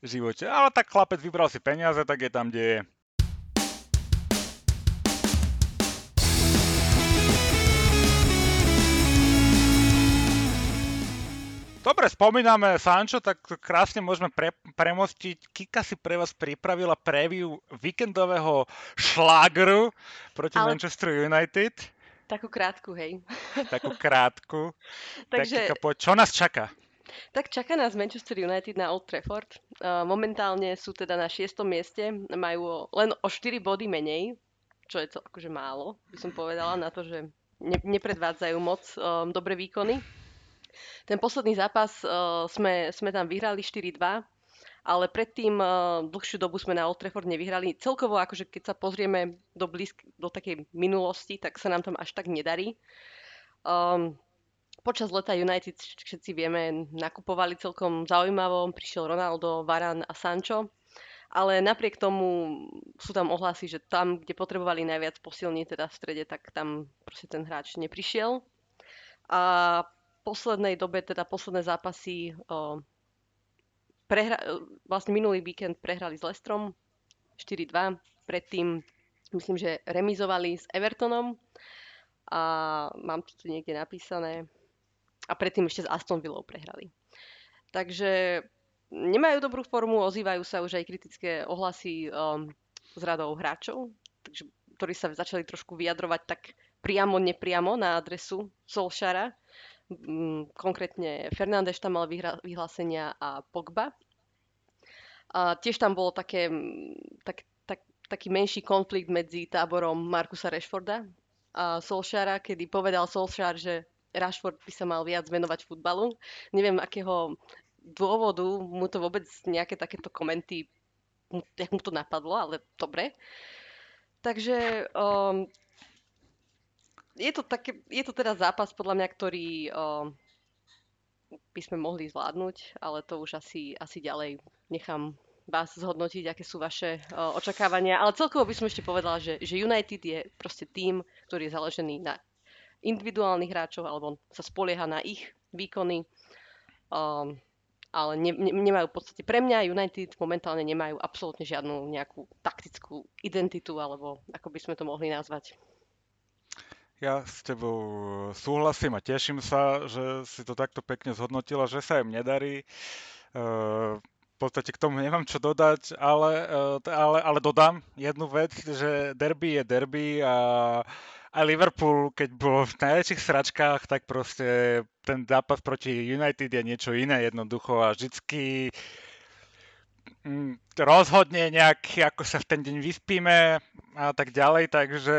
V živote. Ale tak chlapec vybral si peniaze, tak je tam, kde je. Dobre, spomíname Sancho, tak krásne môžeme pre, premostiť. Kika si pre vás pripravila preview víkendového šlágru proti Ale... Manchester United. Takú krátku, hej. Takú krátku. (laughs) Takže... Tak, čo nás čaká? Tak čaká nás Manchester United na Old Trafford. Momentálne sú teda na šiestom mieste, majú len o 4 body menej, čo je to akože málo, by som povedala, na to, že ne, nepredvádzajú moc um, dobré výkony. Ten posledný zápas uh, sme, sme tam vyhrali 4-2 ale predtým uh, dlhšiu dobu sme na Old Trafford nevyhrali. Celkovo, akože keď sa pozrieme do, blízk, do takej minulosti, tak sa nám tam až tak nedarí. Um, počas leta United, všetci vieme, nakupovali celkom zaujímavo. Prišiel Ronaldo, Varan a Sancho. Ale napriek tomu sú tam ohlasy, že tam, kde potrebovali najviac posilniť, teda v strede, tak tam proste ten hráč neprišiel. A poslednej dobe, teda posledné zápasy prehra- vlastne minulý víkend prehrali s Lestrom 4-2. Predtým myslím, že remizovali s Evertonom a mám to tu niekde napísané. A predtým ešte s Aston Villou prehrali. Takže nemajú dobrú formu, ozývajú sa už aj kritické ohlasy um, z radou hráčov, takže, ktorí sa začali trošku vyjadrovať tak priamo, nepriamo na adresu Solšara konkrétne Fernández tam mal vyhlásenia a Pogba. A tiež tam bolo také, tak, tak, taký menší konflikt medzi táborom Markusa Rashforda a Solšara, kedy povedal Solšar, že Rashford by sa mal viac venovať futbalu. Neviem, akého dôvodu mu to vôbec nejaké takéto komenty, jak mu to napadlo, ale dobre. Takže um, je to, také, je to teda zápas podľa mňa, ktorý uh, by sme mohli zvládnuť, ale to už asi, asi ďalej nechám vás zhodnotiť, aké sú vaše uh, očakávania. Ale celkovo by som ešte povedala, že, že United je proste tým, ktorý je založený na individuálnych hráčov, alebo sa spolieha na ich výkony. Um, ale ne, ne, nemajú v podstate, pre mňa United momentálne nemajú absolútne žiadnu nejakú taktickú identitu, alebo ako by sme to mohli nazvať. Ja s tebou súhlasím a teším sa, že si to takto pekne zhodnotila, že sa im nedarí. Uh, v podstate k tomu nemám čo dodať, ale, uh, ale, ale dodám jednu vec, že derby je derby a aj Liverpool, keď bol v najväčších sračkách, tak proste ten zápas proti United je niečo iné jednoducho a vždycky mm, rozhodne nejak, ako sa v ten deň vyspíme a tak ďalej, takže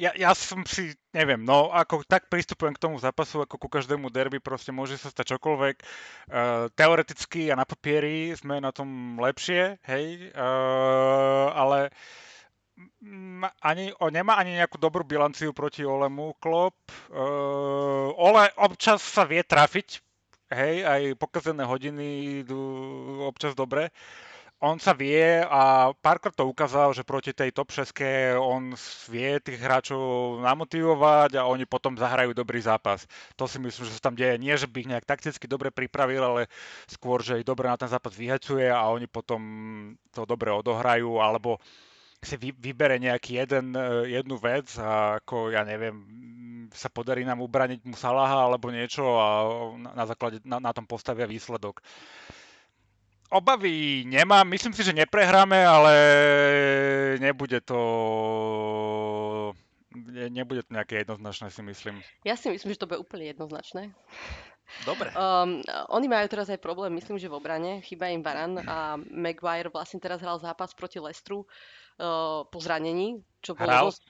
ja, ja som si, neviem, no ako tak pristupujem k tomu zápasu, ako ku každému derby, proste môže sa stať čokoľvek. Uh, teoreticky a na papieri sme na tom lepšie, hej, uh, ale ani, o, nemá ani nejakú dobrú bilanciu proti Olemu Klop. Uh, Ole občas sa vie trafiť, hej, aj pokazené hodiny idú občas dobre. On sa vie a párkrát to ukázal, že proti tej top 6 on vie tých hráčov namotivovať a oni potom zahrajú dobrý zápas. To si myslím, že sa tam deje. Nie, že by ich nejak takticky dobre pripravil, ale skôr, že ich dobre na ten zápas vyhecuje a oni potom to dobre odohrajú, alebo si vy, vybere nejaký jeden, e, jednu vec a ako, ja neviem, sa podarí nám ubraniť mu Salaha alebo niečo a na, základe, na, na tom postavia výsledok obavy nemám. Myslím si, že neprehráme, ale nebude to ne, nebude to nejaké jednoznačné, si myslím. Ja si myslím, že to bude úplne jednoznačné. Dobre. Um, oni majú teraz aj problém, myslím, že v obrane. Chýba im Varan a Maguire vlastne teraz hral zápas proti Lestru uh, po zranení, čo bolo hral? dosť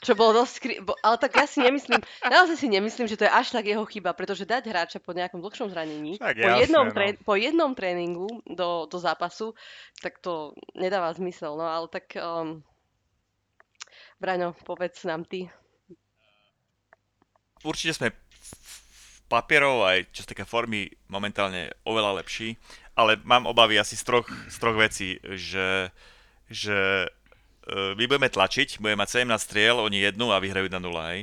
čo bolo dosť... Skri... Ale tak ja si nemyslím, naozaj si nemyslím, že to je až tak jeho chyba, pretože dať hráča po nejakom dlhšom zranení, tak po, jasne, jednom no. po jednom tréningu do, do zápasu, tak to nedáva zmysel. No ale tak... Um... Braňo, povedz nám ty. Určite sme papierov aj čo sa týka formy momentálne oveľa lepší, ale mám obavy asi z troch, z troch vecí, že, že my budeme tlačiť, budeme mať 17 striel, oni jednu a vyhrajú na 0, hej.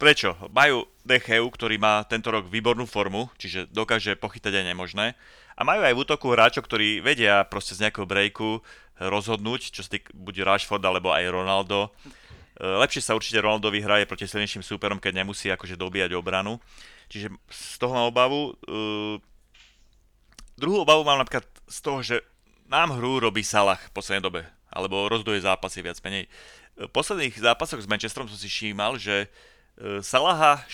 Prečo? Majú Decheu, ktorý má tento rok výbornú formu, čiže dokáže pochytať aj nemožné. A majú aj v útoku hráčov, ktorí vedia proste z nejakého breaku rozhodnúť, čo sa týka buď Rashford alebo aj Ronaldo. E, lepšie sa určite Ronaldovi hraje proti silnejším súperom, keď nemusí akože dobíjať obranu. Čiže z toho mám obavu. E, druhú obavu mám napríklad z toho, že nám hru robí Salah v poslednej dobe alebo rozduje zápasy viac menej. V posledných zápasoch s Manchesterom som si všímal, že e, Salaha,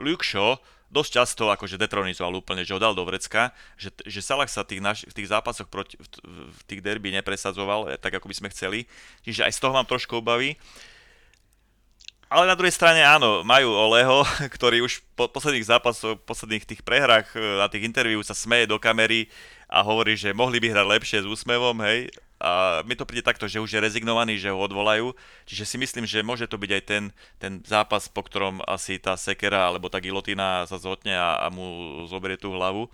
Luke Shaw dosť často akože detronizoval úplne, že ho dal do vrecka, že, že Salah sa tých naš, v tých zápasoch proti, v, v tých derby nepresadzoval, e, tak ako by sme chceli. Čiže aj z toho mám trošku obavy. Ale na druhej strane áno, majú Oleho, (laughs) ktorý už po posledných zápasoch, posledných tých prehrách e, na tých interviú sa smeje do kamery a hovorí, že mohli by hrať lepšie s úsmevom, hej, a mi to príde takto, že už je rezignovaný, že ho odvolajú, čiže si myslím, že môže to byť aj ten, ten zápas, po ktorom asi tá sekera alebo tá gilotina sa zhotne a, a mu zoberie tú hlavu.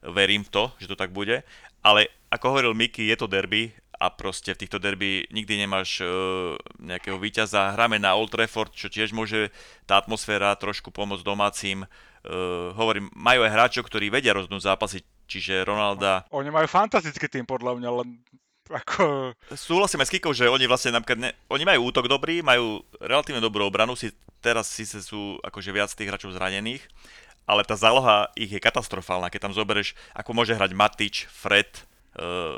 Verím v to, že to tak bude. Ale ako hovoril Miky, je to derby a proste v týchto derby nikdy nemáš uh, nejakého víťaza. Hráme na Old Trafford, čo tiež môže tá atmosféra trošku pomôcť domácim. Uh, hovorím, majú aj hráčov, ktorí vedia rozdnúť zápasy, čiže Ronalda... Oni majú fantastický tým podľa mňa, len ako... Súhlasím aj s Kikou, že oni vlastne napríklad, ne, oni majú útok dobrý, majú relatívne dobrú obranu, si teraz síce sú akože viac tých hráčov zranených, ale tá záloha ich je katastrofálna. Keď tam zoberieš, ako môže hrať Matič, Fred e,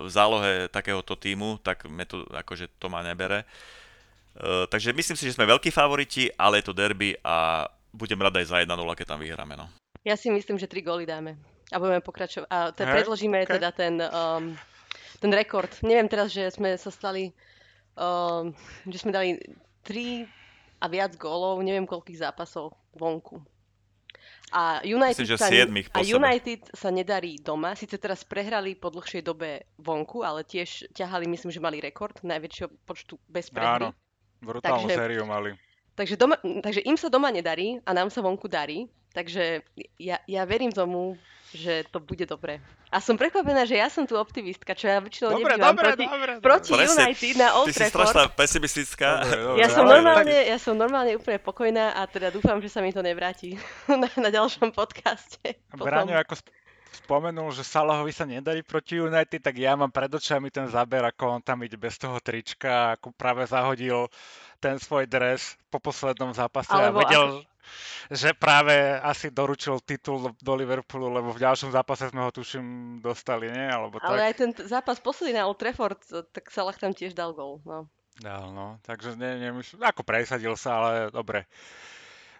v zálohe takéhoto týmu, tak me to, akože to ma nebere. E, takže myslím si, že sme veľkí favoriti, ale je to derby a budem rád aj za 1-0, keď tam vyhráme. No. Ja si myslím, že 3 góly dáme a budeme pokračovať. A te, predložíme okay. teda ten um, ten rekord. Neviem teraz, že sme sa stali, uh, že sme dali 3 a viac gólov, neviem koľkých zápasov vonku. A United, Myslím, sa, a United sa nedarí doma. Sice teraz prehrali po dlhšej dobe vonku, ale tiež ťahali, myslím, že mali rekord najväčšieho počtu bez prehry. Áno, brutálnu takže, sériu mali. Takže, doma, takže im sa doma nedarí a nám sa vonku darí. Takže ja, ja verím tomu, že to bude dobré. A som prekvapená, že ja som tu optimistka, čo ja väčšinou dobre, nebývam dobre, proti, dobre, proti dobre. United na Old Ty si strašná pesimistická. Dobre, dobre, ja, som normálne, ja som normálne úplne pokojná a teda dúfam, že sa mi to nevráti (laughs) na, na ďalšom podcaste. Bráňo, ako spomenul, že Salahovi sa nedarí proti United, tak ja mám pred očami ten záber, ako on tam ide bez toho trička, ako práve zahodil ten svoj dres po poslednom zápase Alebo a vedel, ako že práve asi doručil titul do Liverpoolu, lebo v ďalšom zápase sme ho tuším dostali, nie? Alebo Ale tak. aj ten zápas posledný na Old Trafford, tak Salah tam tiež dal gol. No. Dal, no. Takže ne, nemyslím, ako presadil sa, ale dobre.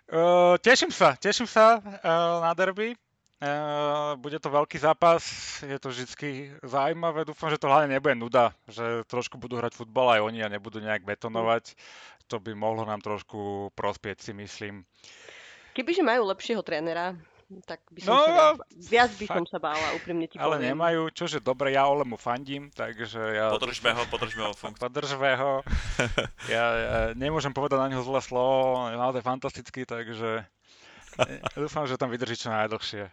Uh, teším sa, teším sa uh, na derby. Uh, bude to veľký zápas, je to vždy zaujímavé. Dúfam, že to hlavne nebude nuda, že trošku budú hrať futbal aj oni a nebudú nejak betonovať. To by mohlo nám trošku prospieť, si myslím. Kebyže majú lepšieho trénera, tak by som no, sa viac, viac by som sa bála, úprimne ti Ale poviem. nemajú, čože dobre, ja Ole mu fandím, takže ja... Podržme ho, podržme ho fakt. Podržme ho. (laughs) ja, ja nemôžem povedať na neho zlé slovo, je naozaj fantastický, takže dúfam, že tam vydrží čo najdlhšie.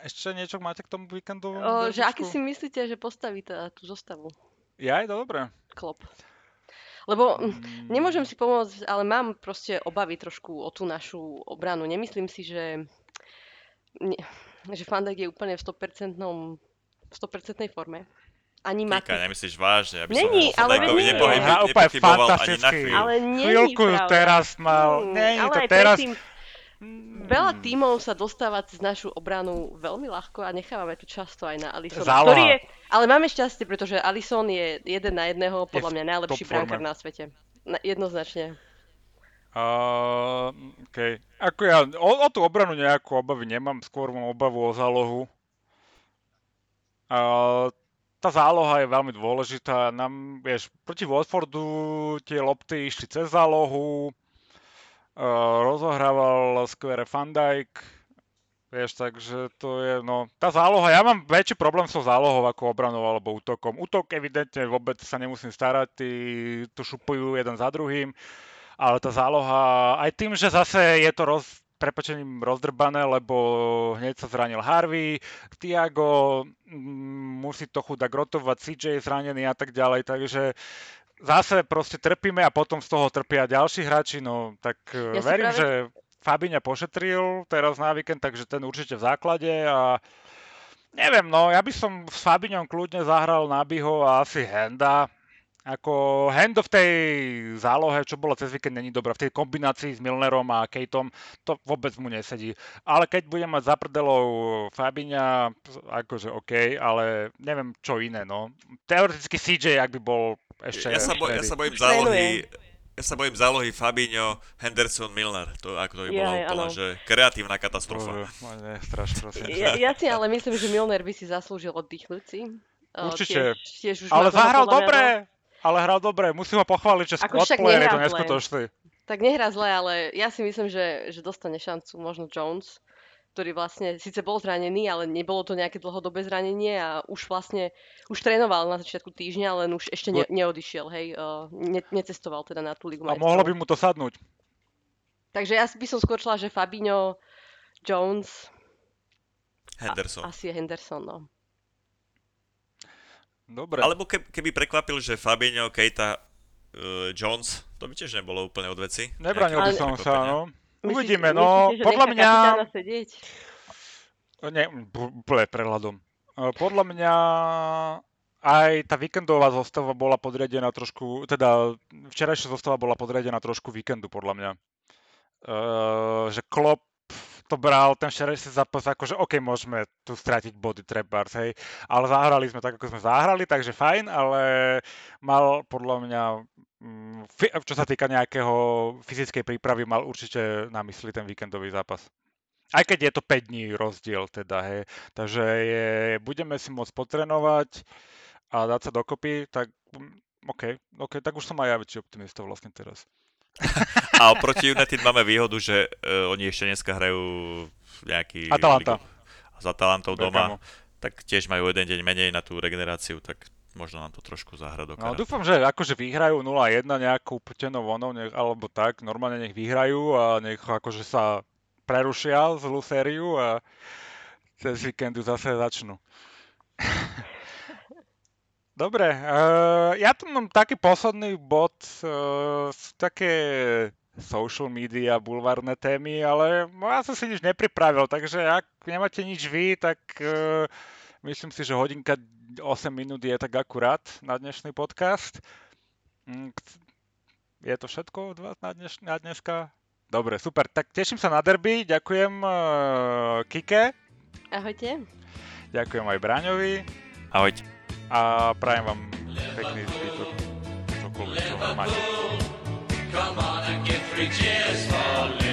Ešte niečo máte k tomu víkendu? O, že aký si myslíte, že postaví tá, tú zostavu? Ja, je to dobré. Klop. Lebo Mm. nemôžem si pomôcť, ale mám proste obavy trošku o tú našu obranu. Nemyslím si, že, ne, že Fandek je úplne v 100%, v 100% forme. Ani Kika, Matej. nemyslíš vážne? Aby Není, som ale nie. nepohyb- Hra úplne nepochyboval ani na fantasticky. chvíľu. Ale nie Chvíľku teraz mal. Je ale to aj teraz. predtým veľa tímov sa dostáva cez našu obranu veľmi ľahko a nechávame tu často aj na Alisona. Ktorý je, ale máme šťastie, pretože Alison je jeden na jedného, podľa mňa najlepší brankár na svete. Na, jednoznačne. Uh, okay. Ako ja o, o tú obranu nejakú obavy nemám, skôr mám obavu o zálohu. Uh, tá záloha je veľmi dôležitá. Nám, vieš, proti Watfordu tie lopty išli cez zálohu, rozohrával skvere Van vieš, takže to je, no, tá záloha, ja mám väčší problém so zálohou ako obranou alebo útokom. Útok evidentne vôbec sa nemusím starať, tí tu šupujú jeden za druhým, ale tá záloha, aj tým, že zase je to roz, prepačením rozdrbané, lebo hneď sa zranil Harvey, Tiago mm, musí to chudák rotovať, CJ je zranený a tak ďalej, takže zase proste trpíme a potom z toho trpia ďalší hráči, no tak Ja si verím, práve- že Fabiňa pošetril teraz na víkend, takže ten určite v základe a neviem, no ja by som s Fabiňom kľudne zahral Nabiho a asi Henda. Ako Hendo v tej zálohe, čo bolo cez víkend, není dobrá. V tej kombinácii s Milnerom a Kejtom to vôbec mu nesedí. Ale keď budem mať za prdelov Fabiňa, akože OK, ale neviem čo iné, no. Teoreticky CJ, ak by bol ešte... Ja sa, boj, ja sa bojím zálohy, ja sa bojím zálohy Fabinho, Henderson, Milner. To, ako to by bola Jaj, úplná, áno. že kreatívna katastrofa. Bože, ma nestraš, prosím. Ja, ja si ale myslím, že Milner by si zaslúžil oddýchnuť si. Uh, Určite. Tiež, tiež už Ale zahral dobre! dosť. Ale hral dobre, musím ho pochváliť, že squad player je to neskutočný. Tak nehrá zle, ale ja si myslím, že, že dostane šancu možno Jones, ktorý vlastne síce bol zranený, ale nebolo to nejaké dlhodobé zranenie a už vlastne, už trénoval na začiatku týždňa, len už ešte ne, neodišiel, hej, uh, ne, necestoval teda na tú ligu A mohlo by mu to sadnúť. Takže ja by som skôr šla, že Fabinho, Jones, Henderson. asi je Henderson, no. Dobre. Alebo keby, keby prekvapil, že Fabinho, Keita, uh, Jones, to by tiež nebolo úplne od veci. Nebranil by som sa, no. Uvidíme, no. myslíte, že Podľa mňa... sedieť? Nie, b- úplne prehľadom. Podľa mňa aj tá víkendová zostava bola podriadená trošku, teda včerajšia zostava bola podriadená trošku víkendu, podľa mňa. E, že Klopp to bral ten včerajší zápas ako, že OK, môžeme tu stratiť body trebárs, hej, ale zahrali sme tak, ako sme zahrali, takže fajn, ale mal podľa mňa, mm, čo sa týka nejakého fyzickej prípravy, mal určite na mysli ten víkendový zápas. Aj keď je to 5 dní rozdiel teda, hej. Takže je, budeme si môcť potrenovať a dať sa dokopy, tak mm, OK, OK, tak už som aj ja väčší optimista vlastne teraz. (laughs) A oproti United máme výhodu, že uh, oni ešte dneska hrajú nejaký... Atalanta. S Atalantou doma. Tak tiež majú jeden deň menej na tú regeneráciu, tak možno nám to trošku zahra do No dúfam, že akože vyhrajú 0-1 nejakou putenou vonou, nech, alebo tak, normálne nech vyhrajú a nech akože sa prerušia zlú sériu a cez víkendu zase začnú. (laughs) Dobre, uh, ja tu mám taký posledný bod, uh, také social media, bulvárne témy, ale ja som si nič nepripravil, takže ak nemáte nič vy, tak uh, myslím si, že hodinka 8 minút je tak akurát na dnešný podcast. Mm, Je to všetko od vás na, dneš- na dneska? Dobre, super. Tak teším sa na derby. Ďakujem uh, Kike, Ahojte. ďakujem aj Braňovi Ahojte. a prajem vám pekný zbytok čokoľvek, čo máte. just for.